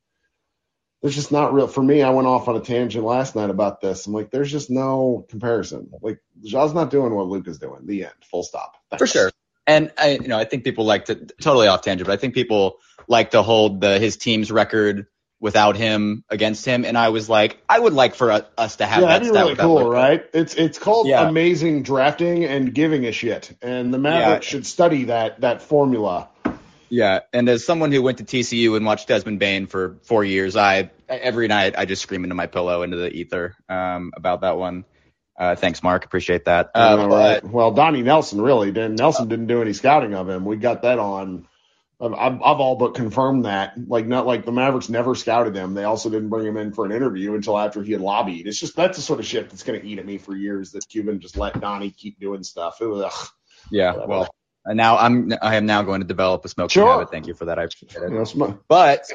there's just not real for me. I went off on a tangent last night about this. I'm like, there's just no comparison. Like Ja's not doing what Luke is doing. The end. Full stop. for sure. And I, you know, I think people like to totally off tangent, but I think people like to hold the his team's record without him against him. And I was like, I would like for u- us to have Yeah, that that'd be really cool, Luka. right? It's it's called Yeah. amazing drafting and giving a shit. And the Mavericks Yeah. should study that that formula. Yeah, and as someone who went to TCU and watched Desmond Bane for four years, I every night I just scream into my pillow into the ether um, about that one. Uh, thanks, Mark. Appreciate that. Uh, know, but- Well, Donnie Nelson really didn't. Nelson didn't do any scouting of him. We got that on. I've, I've I've all but confirmed that. Like not like the Mavericks never scouted him. They also didn't bring him in for an interview until after he had lobbied. It's just that's the sort of shit that's going to eat at me for years. That Cuban just let Donnie keep doing stuff. It was, ugh. Yeah, Whatever. well, and now I'm I am now going to develop a smoking Sure. habit. Thank you for that. I appreciate it. You know, But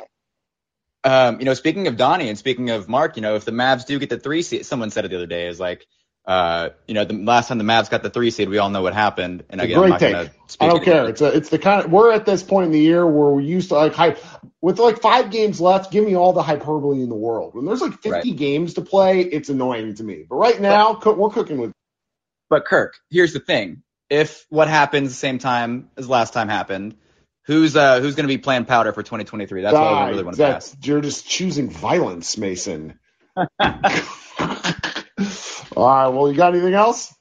um, you know, speaking of Donnie and speaking of Mark, you know, if the Mavs do get the three seed, someone said it the other day is like, uh, you know, the last time the Mavs got the three seed, we all know what happened. And again, I'm great not take. speak I don't care. It's a, it's the kind of we're at this point in the year where we used to like hype with like five games left. Give me all the hyperbole in the world. When there's like 50 Right. games to play, it's annoying to me. But right now, co- we're cooking with. But Kirk, here's the thing: if what happens the same time as last time happened, who's uh who's going to be playing power forward 2023? That's what I really want to ask. You're just choosing violence, Mason. [laughs] all right. Well, you got anything else?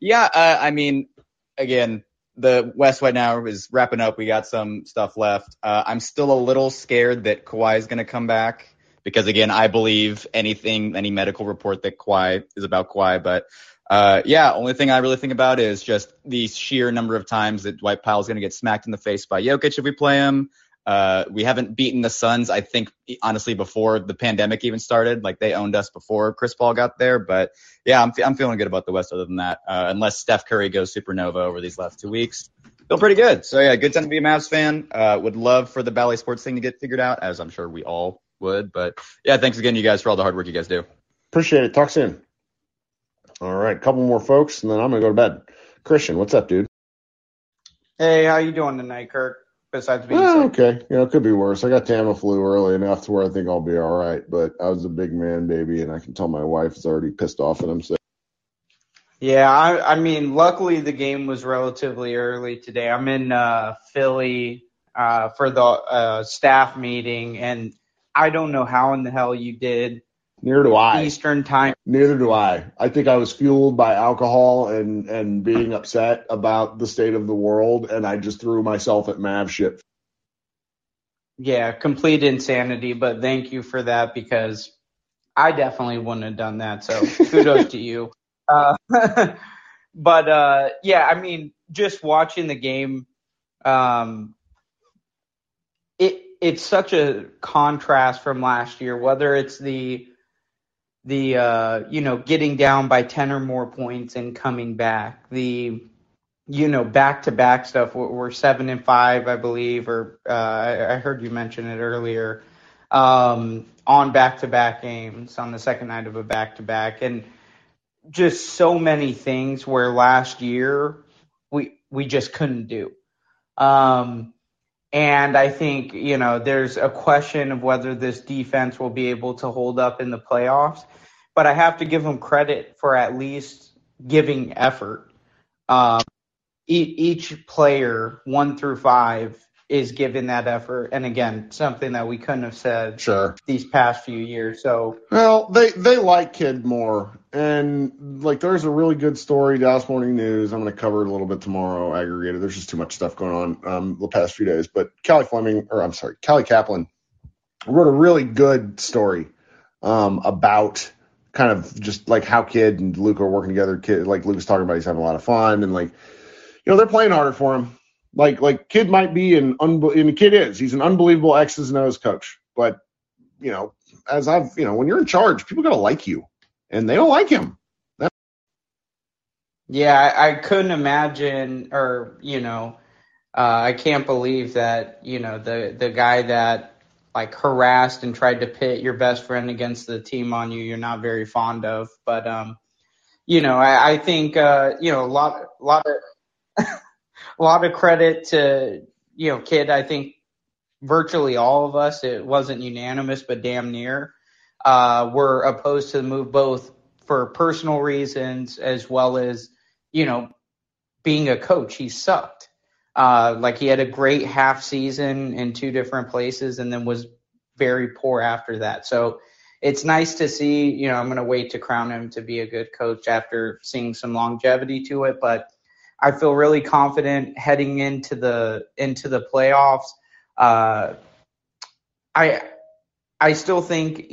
Yeah, uh, I mean, again, the West right now is wrapping up. We got some stuff left. Uh, I'm still a little scared that Kawhi is going to come back because, again, I believe anything, any medical report that Kawhi is about Kawhi. But uh, yeah, only thing I really think about is just the sheer number of times that Dwight Powell is going to get smacked in the face by Jokic if we play him. Uh, we haven't beaten the Suns, I think, honestly, before the pandemic even started. Like they owned us before Chris Paul got there. But yeah, I'm, I'm feeling good about the West other than that. Uh, unless Steph Curry goes supernova over these last two weeks. Feel pretty good. So yeah, good time to be a Mavs fan. Uh, would love for the Bally Sports thing to get figured out, as I'm sure we all would. But yeah, thanks again, you guys, for all the hard work you guys do. Appreciate it. Talk soon. All right. couple more folks, and then I'm going to go to bed. Christian, what's up, dude? Hey, how you doing tonight, Kirk? Besides being Oh, sick. okay. You know, it could be worse. I got Tamiflu early enough to where I think I'll be all right. But I was a big man, baby, and I can tell my wife is already pissed off at I'm sick. Yeah, I, I mean, luckily the game was relatively early today. I'm in uh, Philly uh, for the uh, staff meeting, and I don't know how in the hell you did Neither do I. Eastern time. Neither do I. I think I was fueled by alcohol and and being upset about the state of the world, and I just threw myself at Mav shit. Yeah, complete insanity, but thank you for that because I definitely wouldn't have done that. So kudos to you. [laughs] Uh, [laughs] but uh, yeah, I mean, just watching the game, um, it it's such a contrast from last year. Whether it's the the uh, you know getting down by ten or more points and coming back, the you know back to back stuff. We're, we're seven and five, I believe, or uh, I, I heard you mention it earlier um, on back to back games on the second night of a back to back, and just so many things where last year we we just couldn't do. Um, and I think, you know, there's a question of whether this defense will be able to hold up in the playoffs. But I have to give them credit for at least giving effort. Um, e- each player, one through five, is given that effort. And again, something that we couldn't have said Sure. these past few years. So Well, they they like Kidd more, and like there's a really good story, Dallas Morning News. I'm going to cover it a little bit tomorrow, aggregated. There's just too much stuff going on um, the past few days. But Kelly Fleming, or I'm sorry, Callie Caplan, wrote a really good story um, about kind of just like how Kidd and Luka are working together. Kidd, like Luka's talking about, he's having a lot of fun, and like you know they're playing harder for him. Like like Kidd might be an unbe- and Kidd is he's an unbelievable X's and O's coach, but you know as I've, you know, when you're in charge, people gotta like you, and they don't like him. Yeah, I, I couldn't imagine, or you know, Uh, I can't believe that you know the the guy that like harassed and tried to pit your best friend against the team on you you're not very fond of. But um, you know, I, I think uh, you know a lot a lot of [laughs] a lot of credit to you know Kidd. I think virtually all of us it wasn't unanimous, but damn near uh, were opposed to the move both for personal reasons as well as you know being a coach. He sucked. Uh, like he had a great half season in two different places and then was very poor after that. So it's nice to see, you know, I'm going to wait to crown him to be a good coach after seeing some longevity to it, but I feel really confident heading into the into the playoffs. Uh, I I still think,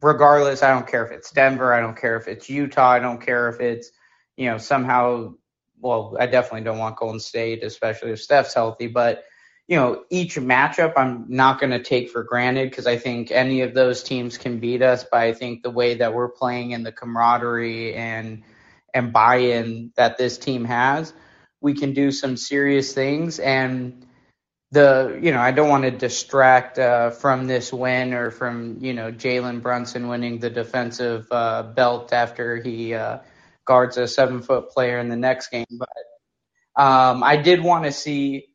regardless, I don't care if it's Denver, I don't care if it's Utah, I don't care if it's, you know, somehow well, I definitely don't want Golden State, especially if Steph's healthy. But you know, each matchup I'm not going to take for granted because I think any of those teams can beat us. But I think the way that we're playing and the camaraderie and and buy-in that this team has, we can do some serious things. And the you know, I don't want to distract uh, from this win or from you know Jalen Brunson winning the defensive uh, belt after he. Uh, guards a seven foot player in the next game. But um, I did want to see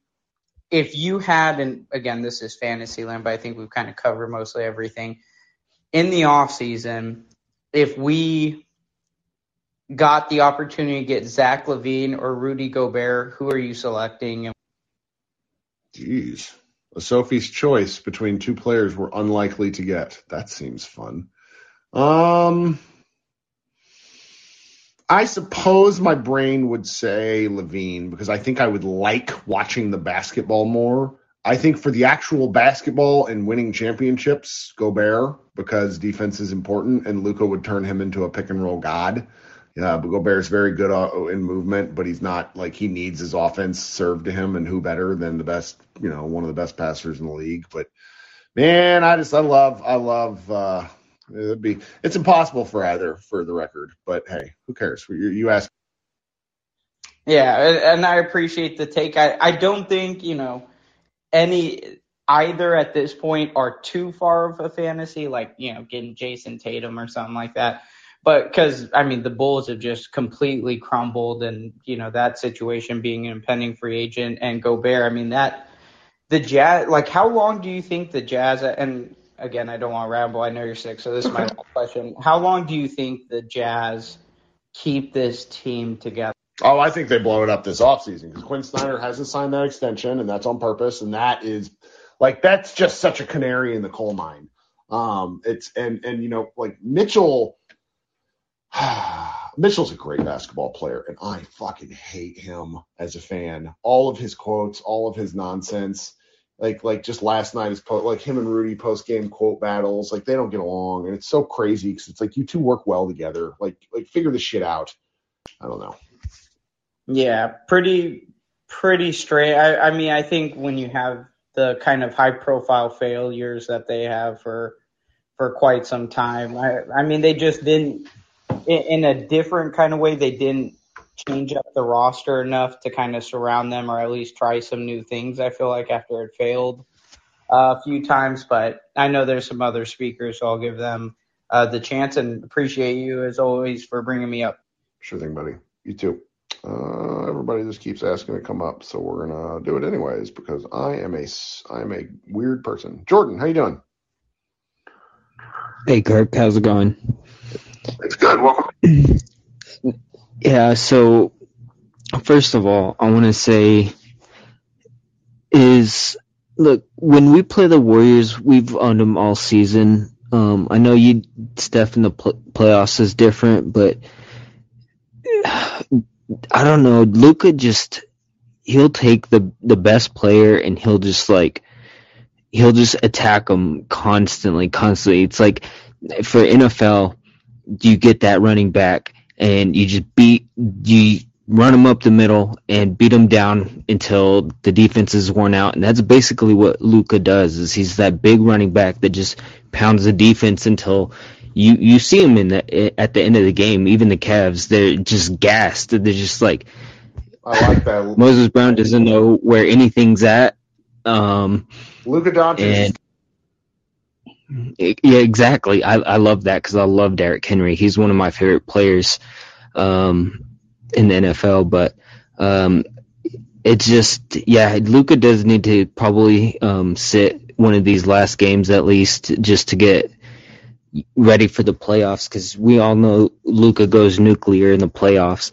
if you had, and again, this is fantasy land, but I think we've kind of covered mostly everything in the off season. If we got the opportunity to get Zach LaVine or Rudy Gobert, who are you selecting? Jeez. A Sophie's choice between two players we're unlikely to get. That seems fun. Um, I suppose my brain would say LaVine because I think I would like watching the basketball more. I think for the actual basketball and winning championships, Gobert because defense is important, and Luka would turn him into a pick and roll god. Yeah, but Gobert's very good uh, in movement, but he's not like he needs his offense served to him, and who better than the best, you know, one of the best passers in the league. But man, I just I love I love uh, It'd be it's impossible for either for the record, but hey, who cares? You, you ask. Yeah, and I appreciate the take. I, I don't think you know any either at this point are too far of a fantasy, like you know getting Jayson Tatum or something like that. But because I mean the Bulls have just completely crumbled, and you know that situation being an impending free agent and Gobert, I mean that the Jazz. Like, how long do you think the Jazz and again, I don't want to ramble. I know you're sick, so this is my last question. How long do you think the Jazz keep this team together? Oh, I think they blow it up this offseason because Quin Snyder hasn't signed that extension, and that's on purpose. And that is like that's just such a canary in the coal mine. Um, it's and and you know like Mitchell. [sighs] Mitchell's a great basketball player, and I fucking hate him as a fan. All of his quotes, all of his nonsense like like just last night is po- like him and Rudy post game quote battles. Like they don't get along, and it's so crazy because it's like you two work well together. Like like figure this shit out. I don't know. Yeah, pretty pretty straight. I I mean I think when you have the kind of high profile failures that they have for for quite some time. I I mean they just didn't in, in a different kind of way they didn't change up the roster enough to kind of surround them or at least try some new things. I feel like after it failed uh, a few times, but I know there's some other speakers, so I'll give them uh, the chance and appreciate you as always for bringing me up. Sure thing, buddy. You too. Uh, everybody just keeps asking to come up, so we're gonna do it anyways because I am a I am a weird person. Jordan, how you doing? Hey Kirk, how's it going? It's good. Welcome. Yeah, so first of all, I want to say is look when we play the Warriors, we've owned them all season. Um, I know you Steph in the pl- playoffs is different, but I don't know. Luka just he'll take the the best player and he'll just like he'll just attack them constantly, constantly. It's like for NFL, you get that running back and you just beat you run them up the middle and beat them down until the defense is worn out. And that's basically what Luka does. Is he's that big running back that just pounds the defense until you you see him in the at the end of the game. Even the Cavs, they're just gassed. They're just like, I like that. [laughs] Moses Brown doesn't know where anything's at. Um, Luka Doncic. Yeah, exactly. I I love that because I love Derrick Henry. He's one of my favorite players um, in the NFL. But um, it's just yeah, Luka does need to probably um, sit one of these last games at least just to get ready for the playoffs because we all know Luka goes nuclear in the playoffs.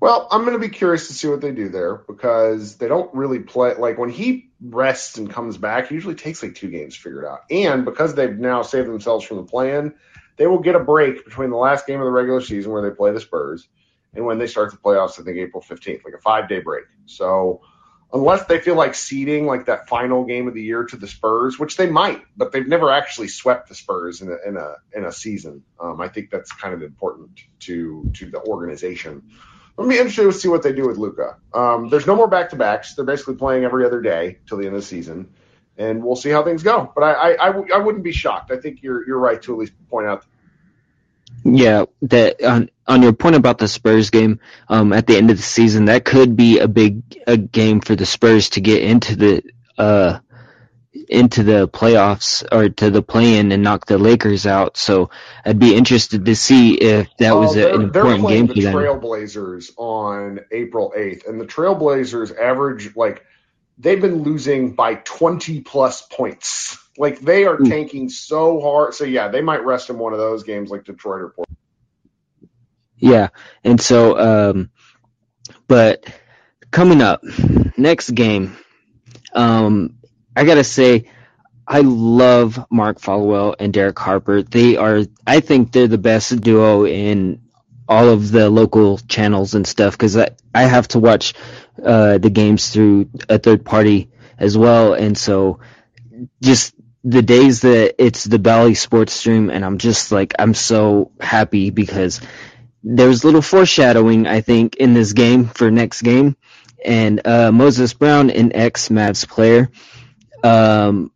Well, I'm going to be curious to see what they do there because they don't really play like when he rests and comes back. He usually takes like two games to figure it out, and because they've now saved themselves from the play-in, they will get a break between the last game of the regular season where they play the Spurs and when they start the playoffs. I think April 15th, like a five day break. So unless they feel like seeding like that final game of the year to the Spurs, which they might, but they've never actually swept the Spurs in a in a in a season. Um, I think that's kind of important to to the organization. I'm be interested to see what they do with Luka. Um, there's no more back to backs. They're basically playing every other day till the end of the season, and we'll see how things go. But I I, I, w- I wouldn't be shocked. I think you're you're right to at least point out. Yeah, that on on your point about the Spurs game, um, at the end of the season, that could be a big a game for the Spurs to get into the uh into the playoffs or to the play-in and knock the Lakers out. So I'd be interested to see if that was Uh, an they're important playing game the for them. Trailblazers on April 8th, and the Trailblazers average like they've been losing by 20 plus points. Like they are tanking so hard. So yeah, they might rest in one of those games, like Detroit or Portland. Yeah, and so, um, but coming up next game, um, I gotta say, I love Mark Followell and Derek Harper. They are, I think they're the best duo in all of the local channels and stuff because I, I have to watch uh, the games through a third party as well, and so just the days that it's the Bally Sports Stream, and I'm just like I'm so happy because there's little foreshadowing I think in this game for next game, and uh, Moses Brown, an ex Mavs player, um,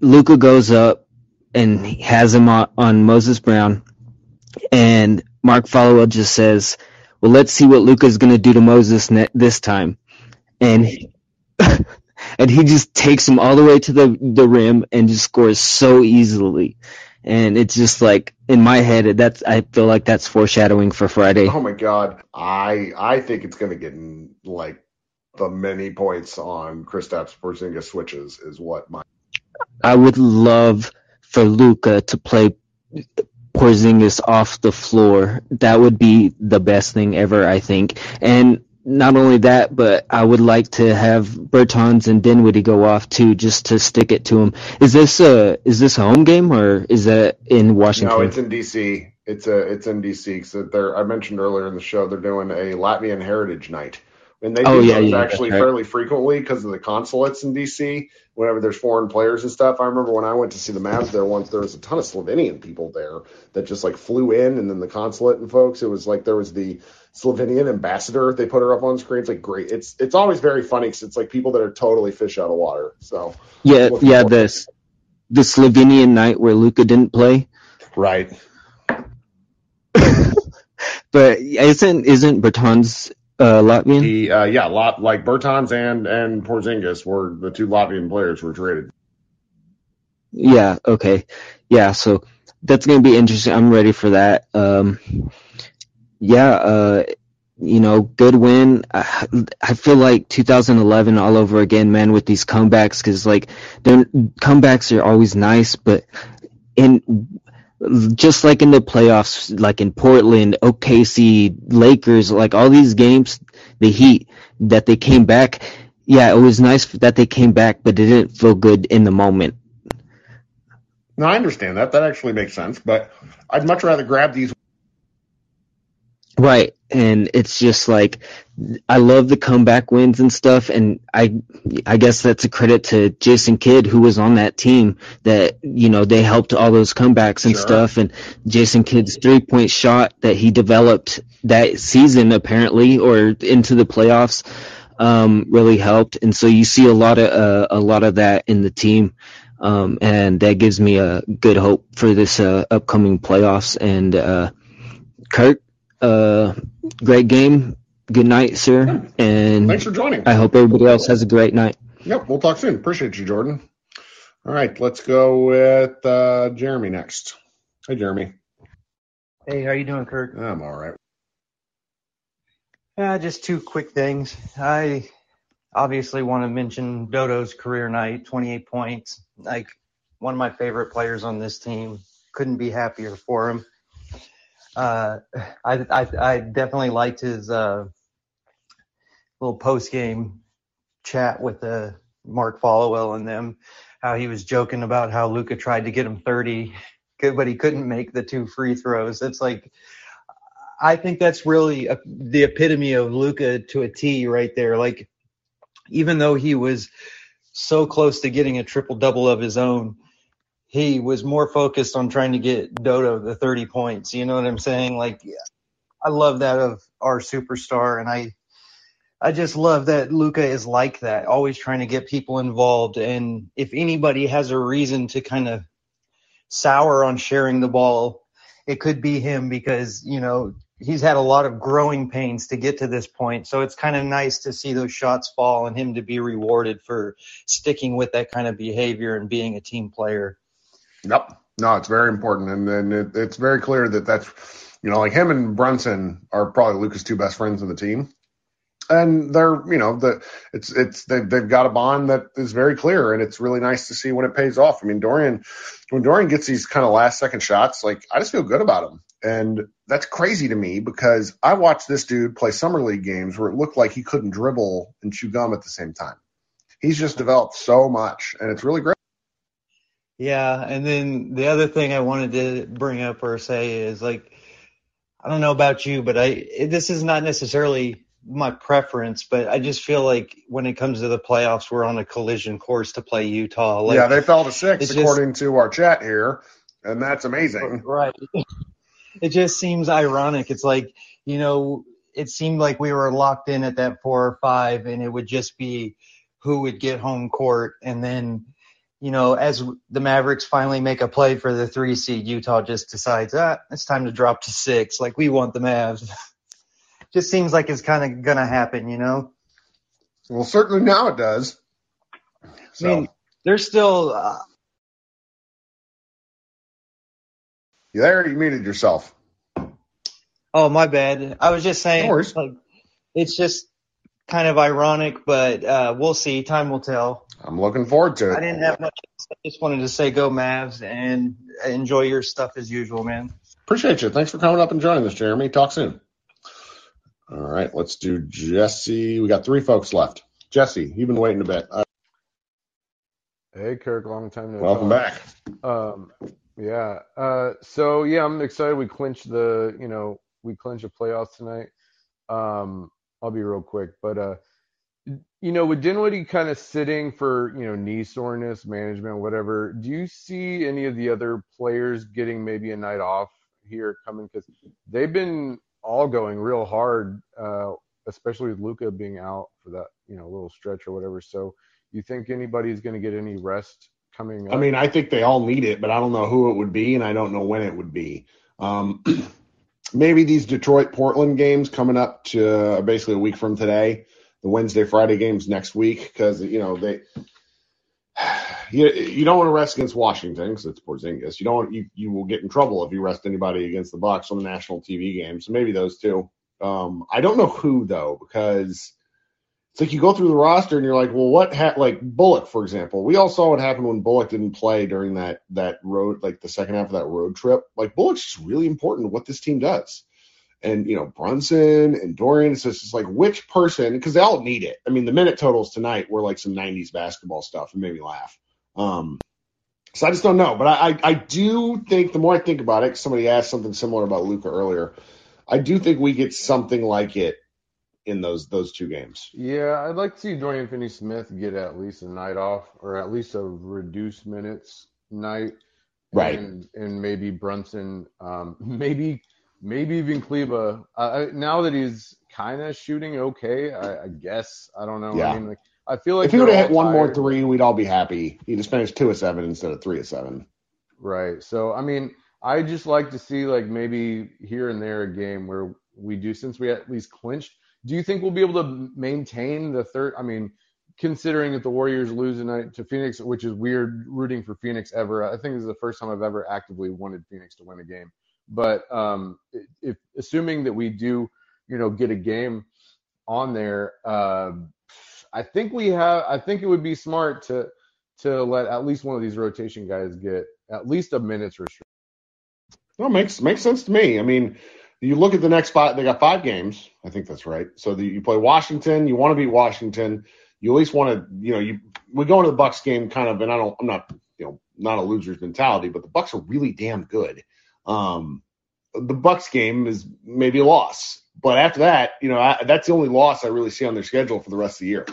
Luka goes up and has him on, on Moses Brown, and Mark Followell just says, "Well, let's see what Luka's going to do to Moses ne- this time," and [laughs] and he just takes him all the way to the the rim and just scores so easily. And it's just like in my head, that's I feel like that's foreshadowing for Friday. Oh my god, I I think it's to get like the many points on Kristaps Porzingis switches is what my I would love for Luka to play Porzingis off the floor. That would be the best thing ever, I think. And not only that, but I would like to have Bertans and Dinwiddie go off too, just to stick it to him. Is this a is this a home game or is that in Washington? No, it's in DC. It's a it's in DC. So they're I mentioned earlier in the show they're doing a Latvian Heritage Night, and they oh, do Oh, yeah, those yeah, actually right. fairly frequently because of the consulates in DC. Whenever there's foreign players and stuff, I remember when I went to see the Mavs there once, there was a ton of Slovenian people there that just like flew in, and then the consulate and folks. It was like there was the Slovenian ambassador. They put her up on screen. It's like great. It's it's always very funny because it's like people that are totally fish out of water. So yeah, yeah, forward- the the Slovenian night where Luka didn't play. right. [laughs] But isn't isn't Bertans uh, Latvian? The uh, yeah, lot like Bertans and and Porzingis were the two Latvian players were traded. Yeah, okay. Yeah, so that's going to be interesting. I'm ready for that. Um, yeah, uh, you know, good win. I, I feel like 2011 all over again, man, with these comebacks, cause like, their comebacks are always nice, but in, just like in the playoffs, like in Portland, OKC, Lakers, like all these games, the Heat, that they came back. Yeah, it was nice that they came back, but it didn't feel good in the moment. No, I understand that. That actually makes sense. But I'd much rather grab these. Right. And it's just like I love the comeback wins and stuff. And I I guess that's a credit to Jason Kidd who was on that team that you know they helped all those comebacks and Sure. stuff. And Jason Kidd's three-point shot that he developed that season apparently or into the playoffs um really helped. And so you see a lot of uh, a lot of that in the team. Um and that gives me a good hope for this uh, upcoming playoffs. And uh Kirk Uh, great game. Good night, sir. And Thanks for joining. I hope everybody else has a great night. Yep, we'll talk soon. Appreciate you, Jordan. All right, let's go with uh, Jeremy next. Hey, Jeremy. Hey, how you doing, Kirk? I'm all right. Yeah, just two quick things. I obviously want to mention Dodo's career night, 28 points. Like one of my favorite players on this team. Couldn't be happier for him. Uh, [sighs] I, I I definitely liked his uh, little post game chat with uh, Mark Followell and them. How he was joking about how Luka tried to get him 30, [laughs] but he couldn't make the two free throws. It's like I think that's really a, the epitome of Luka to a T right there. Like, even though he was so close to getting a triple double of his own, he was more focused on trying to get Dodo the 30 points. You know what I'm saying? Like, I love that of our superstar, and I, I just love that Luka is like that, always trying to get people involved. And if anybody has a reason to kind of sour on sharing the ball, it could be him because you know he's had a lot of growing pains to get to this point. So it's kind of nice to see those shots fall and him to be rewarded for sticking with that kind of behavior and being a team player. Yep. No, it's very important, and then it, it's very clear that that's you know like him and Brunson are probably Luka's two best friends on the team, and they're you know the it's it's they've, they've got a bond that is very clear, and it's really nice to see when it pays off. I mean, Dorian when Dorian gets these kind of last second shots, like I just feel good about him, and that's crazy to me because I watched this dude play summer league games where it looked like he couldn't dribble and chew gum at the same time. He's just developed so much, and it's really great. Yeah, and then the other thing I wanted to bring up or say is like, I don't know about you, but I this is not necessarily my preference, but I just feel like when it comes to the playoffs, we're on a collision course to play Utah. Like, yeah, they fell to six it's just- according to our chat here, and that's amazing. [laughs] Right. [laughs] It just seems ironic. It's like, you know, it seemed like we were locked in at that four or five and it would just be who would get home court. And then, you know, as the Mavericks finally make a play for the three seed, Utah just decides, ah, it's time to drop to six. Like we want the Mavs. [laughs] just seems like it's kind of to happen, you know? Well, certainly now it does. I mean, there's still, uh, You there? You muted yourself. Oh, my bad. I was just saying, like, it's just kind of ironic, but uh, we'll see. Time will tell. I'm looking forward to it. I didn't have much. I just wanted to say go Mavs and enjoy your stuff as usual, man. Appreciate you. Thanks for coming up and joining us, Jeremy. Talk soon. All right, let's do Jesse. We got three folks left. Jesse, you've been waiting a bit. Uh, Hey, Kirk, long time no welcome talk. back. Um, yeah. Uh, so yeah, I'm excited. We clinched the, you know, we clinched the playoffs tonight. Um, I'll be real quick, but uh, you know, with Dinwiddie kind of sitting for, you know, knee soreness, management, whatever. Do you see any of the other players getting maybe a night off here coming? Because they've been all going real hard, uh, especially with Luka being out for that, you know, little stretch or whatever. So, you think anybody's going to get any rest coming up? I mean, I think they all need it, but I don't know who it would be, and I don't know when it would be. Um, [clears throat] maybe these Detroit Portland games coming up to uh, basically a week from today, the Wednesday Friday games next week, because you know they. [sighs] You, you don't want to rest against Washington because it's Porzingis. You don't. You, you will get in trouble if you rest anybody against the Bucks on the national TV game. So maybe those two. Um, I don't know who though because it's like you go through the roster and you're like, well, what ha- like Bullock, for example. We all saw what happened when Bullock didn't play during that that road, like the second half of that road trip. Like Bullock's just really important to what this team does. And you know Brunson and Dorian. It's just like which person because they all need it. I mean, the minute totals tonight were like some '90s basketball stuff and made me laugh. Um, so I just don't know, but I, I I do think the more I think about it, somebody asked something similar about Luka earlier. I do think we get something like it in those those two games. Yeah, I'd like to see Dorian Finney-Smith get at least a night off, or at least a reduced minutes night, Right. And and maybe Brunson, um, [laughs] maybe maybe even Kleber. Uh, now that he's kind of shooting okay, I, I guess I don't know. Yeah. I mean, like I feel like if he would have hit one more three, we'd all be happy. He just finished two of seven instead of three of seven. Right. So I mean, I just like to see like maybe here and there a game where we do since we at least clinched. Do you think we'll be able to maintain the third? I mean, considering that the Warriors lose tonight to Phoenix, which is weird rooting for Phoenix ever. I think this is the first time I've ever actively wanted Phoenix to win a game. But um, if assuming that we do, you know, get a game on there, uh, I think we have. I think it would be smart to to let at least one of these rotation guys get at least a minute's restriction. Well, makes makes sense to me. I mean, you look at the next five. They got five games. I think that's right. So the, you play Washington. You want to beat Washington. You at least want to. You know, you we go into the Bucks game kind of, and I don't. I'm not. You know, not a loser's mentality, but the Bucks are really damn good. Um, the Bucks game is maybe a loss, but after that, you know, I, that's the only loss I really see on their schedule for the rest of the year.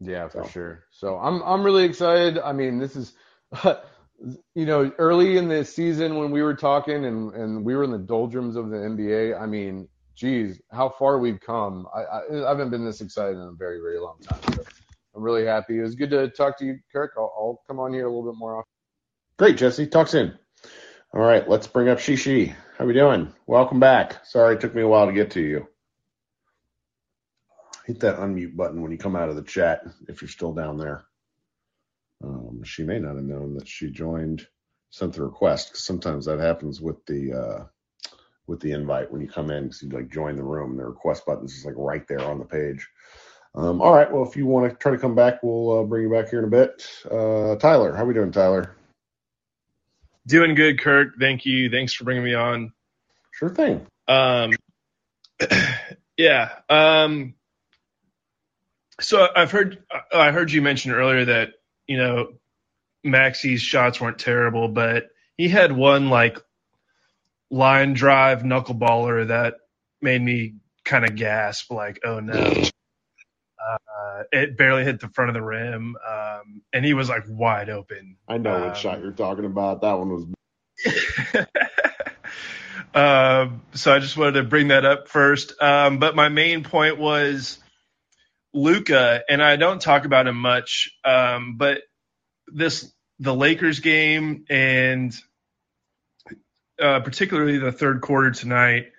Yeah, for so. sure. So I'm I'm really excited. I mean, this is [laughs] you know, early in the season when we were talking and, and we were in the doldrums of the NBA, I mean, geez, how far we've come. I, I, I haven't been this excited in a very, very long time. So I'm really happy. It was good to talk to you, Kirk. I'll, I'll come on here a little bit more often. Great, Jesse. Talk soon. All right, let's bring up Shishi. How we doing? Welcome back. Sorry it took me a while to get to you. Hit that unmute button when you come out of the chat if you're still down there. Um, she may not have known that she joined, sent the request because sometimes that happens with the uh, with the invite when you come in because you like join the room. The request button is like right there on the page. Um, all right. Well, if you want to try to come back, we'll uh, bring you back here in a bit. Uh, Tyler, how are we doing, Tyler? Doing good, Kirk. Thank you. Thanks for bringing me on. Sure thing. Um, [clears throat] yeah. Um, so I've heard I heard you mention earlier that you know, Maxi's shots weren't terrible, but he had one like line drive knuckleballer that made me kind of gasp, like, oh no. Uh, it barely hit the front of the rim, um, and he was like wide open. I know um, what shot you're talking about. That one was. [laughs] um, so I just wanted to bring that up first. Um, but my main point was Luka, and I don't talk about him much, um, but this the Lakers game and uh, particularly the third quarter tonight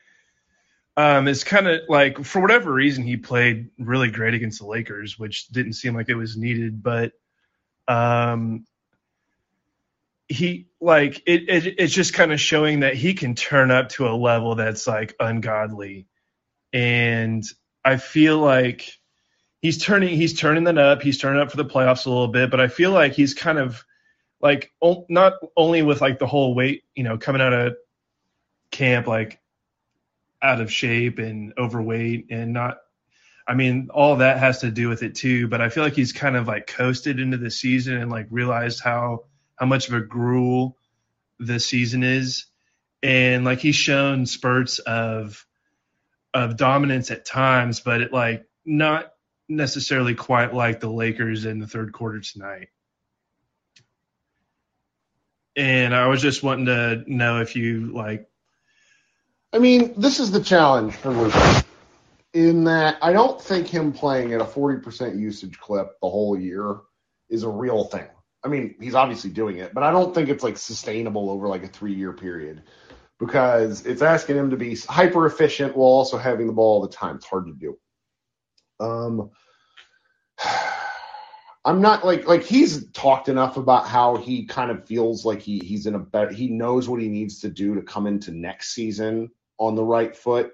um, is kind of like for whatever reason he played really great against the Lakers, which didn't seem like it was needed, but um, he like it, it it's just kind of showing that he can turn up to a level that's like ungodly, and I feel like he's turning he's turning that up. He's turning up for the playoffs a little bit, but I feel like he's kind of like not only with like the whole weight, you know, coming out of camp like out of shape and overweight and not I mean, all that has to do with it too, but I feel like he's kind of like coasted into the season and like realized how how much of a gruel the season is. And like he's shown spurts of of dominance at times, but it like not necessarily quite like the Lakers in the third quarter tonight. And I was just wanting to know if you like. I mean, this is the challenge for Luka in that I don't think him playing at a 40% usage clip the whole year is a real thing. I mean, he's obviously doing it, but I don't think it's like sustainable over like a three year period because it's asking him to be hyper efficient while also having the ball all the time. It's hard to do. Um, I'm not like like he's talked enough about how he kind of feels like he he's in a better he knows what he needs to do to come into next season on the right foot.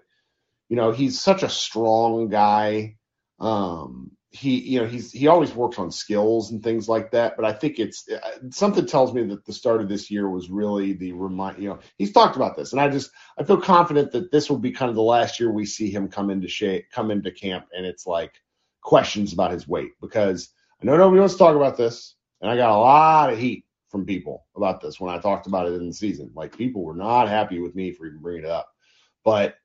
You know, he's such a strong guy. Um he you know he's he always works on skills and things like that but i think it's uh, something tells me that the start of this year was really the remind you know he's talked about this and i just i feel confident that this will be kind of the last year we see him come into shape come into camp and it's like questions about his weight because i know nobody wants to talk about this and i got a lot of heat from people about this when i talked about it in the season. Like people were not happy with me for even bringing it up but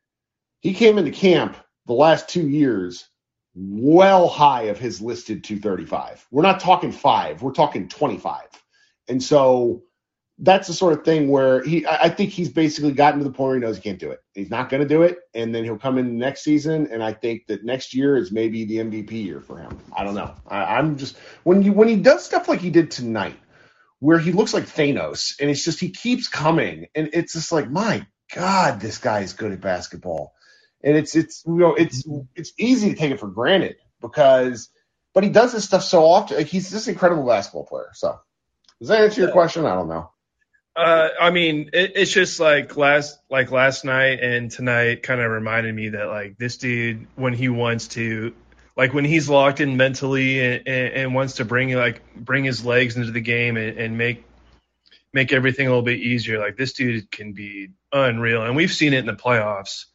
he came into camp the last two years well high of his listed 235. We're not talking five, we're talking 25. And so that's the sort of thing where he, I think he's basically gotten to the point where he knows he can't do it. He's not going to do it. And then he'll come in next season. And I think that next year is maybe the MVP year for him. I don't know. I, I'm just, when you, when he does stuff like he did tonight, where he looks like Thanos and it's just, he keeps coming and it's just like, my God, this guy is good at basketball. And it's it's you know it's it's easy to take it for granted because, but he does this stuff so often. Like he's just an incredible basketball player. So, does that answer your question? I don't know. Uh, I mean, it, it's just like last like last night and tonight kind of reminded me that like this dude when he wants to, like when he's locked in mentally and, and, and wants to bring like bring his legs into the game and, and make make everything a little bit easier. Like this dude can be unreal, and we've seen it in the playoffs.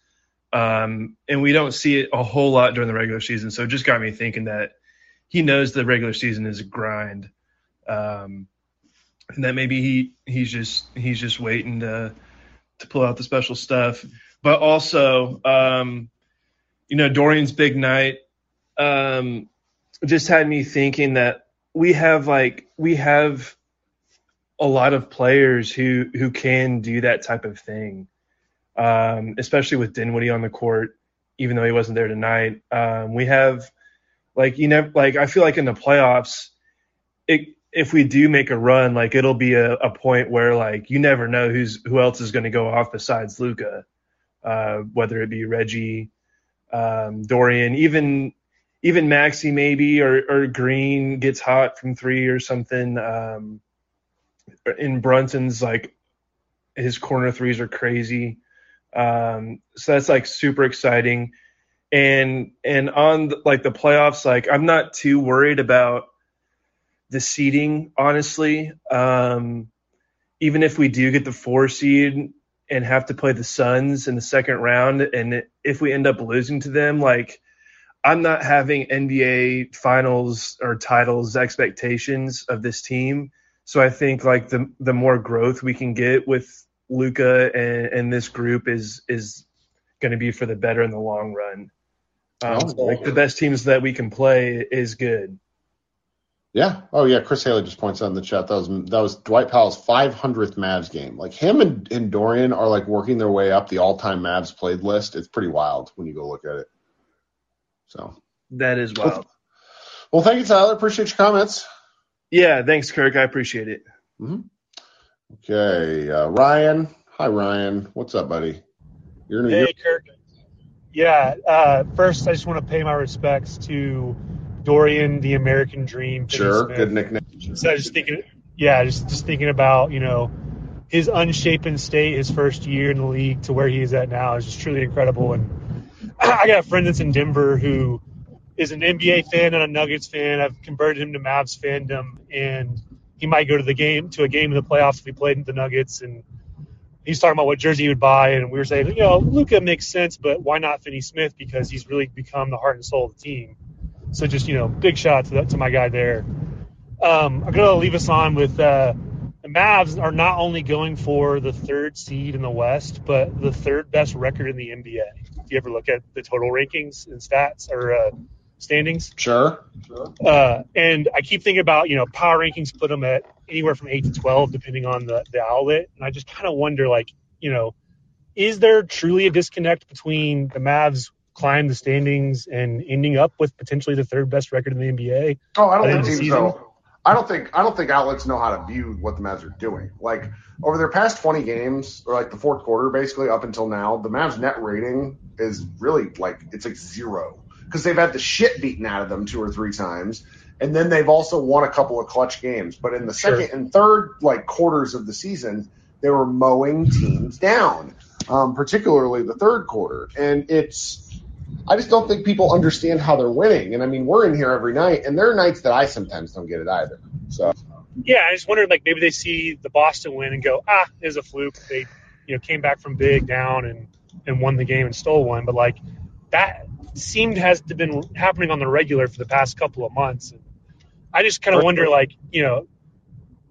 Um, and we don't see it a whole lot during the regular season. So it just got me thinking that he knows the regular season is a grind. Um, and that maybe he he's just he's just waiting to to pull out the special stuff. But also, um, you know, Dorian's big night um, just had me thinking that we have like we have a lot of players who who can do that type of thing, um, especially with Dinwiddie on the court. Even though he wasn't there tonight, um, we have like you know like I feel like in the playoffs, it if we do make a run, like it'll be a, a point where like you never know who's who else is going to go off besides Luka, uh, whether it be Reggie, um, Dorian, even even Maxi maybe or or Green gets hot from three or something. Um, in Brunson's like his corner threes are crazy. Um, so that's like super exciting. And and on the, like the playoffs, like I'm not too worried about the seeding, honestly. Um, even if we do get the four seed and have to play the Suns in the second round, and if we end up losing to them, like I'm not having NBA finals or titles expectations of this team. So I think like the the more growth we can get with Luka and, and this group is is going to be for the better in the long run. Um, Oh, so, like the best teams that we can play is good. Yeah. Oh yeah. Chris Haley just points out in the chat that was that was Dwight Powell's 500th Mavs game. Like him and, and Dorian are like working their way up the all-time Mavs played list. It's pretty wild when you go look at it. So That is wild. well, thank you, Tyler. Appreciate your comments. Yeah, thanks, Kirk. I appreciate it. hmm Okay, uh, Ryan. Hi, Ryan. What's up, buddy? You're in a Hey, Kirk. Yeah. Uh, first, I just want to pay my respects to Dorian, the American Dream. Sure. Smith. Good nickname. So I was just thinking, yeah, just just thinking about you know his unshapen state, his first year in the league to where he is at now is just truly incredible. And [clears throat] I got a friend that's in Denver who is an NBA fan and a Nuggets fan. I've converted him to Mavs fandom, and he might go to the game to a game in the playoffs if he played in the Nuggets. And he's talking about what jersey he would buy, and we were saying, you know, Luka makes sense, but why not Finney Smith because he's really become the heart and soul of the team. So just you know, big shout out to that, to my guy there. Um, I'm gonna leave us on with uh, the Mavs are not only going for the third seed in the West, but the third best record in the NBA. If you ever look at the total rankings and stats or uh, standings, Sure. uh, and I keep thinking about, you know, power rankings put them at anywhere from 8 to 12, depending on the, the outlet. And I just kind of wonder, like, you know, is there truly a disconnect between the Mavs climb the standings and ending up with potentially the third best record in the NBA? Oh, I don't think the teams season? I don't think I don't think outlets know how to view what the Mavs are doing. Like over their past 20 games, or like the fourth quarter, basically up until now, the Mavs net rating is really like it's like zero because they've had the shit beaten out of them two or three times, and then they've also won a couple of clutch games. But in the Sure. second and third like quarters of the season, they were mowing teams down, um, particularly the third quarter, and it's. I just don't think people understand how they're winning. And I mean, we're in here every night, and there are nights that I sometimes don't get it either. So Yeah, I just wondered, like, maybe they see the Boston win and go, ah, it was a fluke. They, you know, came back from big down and, and won the game and stole one. But, like, that seemed has to been happening on the regular for the past couple of months. And I just kind of wonder, like, you know,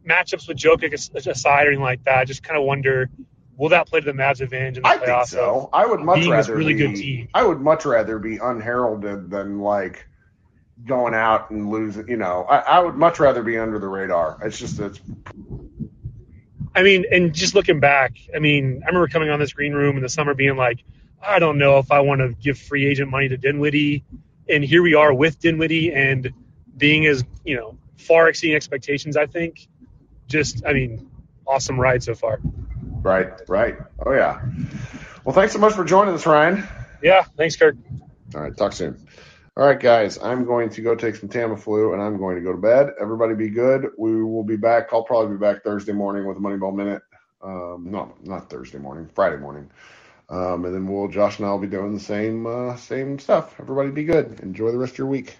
matchups with Jokic aside or anything like that, I just kind of wonder, will that play to the Mavs' advantage in the I playoffs? think so. I would much rather really be, good team. I would much rather be unheralded than like going out and losing. You know, I, I would much rather be under the radar. It's just it's I mean, and just looking back, I mean, I remember coming on this green room in the summer being like, I don't know if I want to give free agent money to Dinwiddie. And here we are with Dinwiddie and being as, you know, far exceeding expectations, I think. Just, I mean, awesome ride so far. Right, right. Oh yeah. Well, thanks so much for joining us, Ryan. Yeah, thanks, Kurt. All right, talk soon. All right, guys, I'm going to go take some Tamiflu and I'm going to go to bed. Everybody be good. We will be back. I'll probably be back Thursday morning with a Moneyball Minute. Um, no, not Thursday morning, Friday morning. Um, and then we'll Josh and I will be doing the same uh, same stuff. Everybody be good. Enjoy the rest of your week.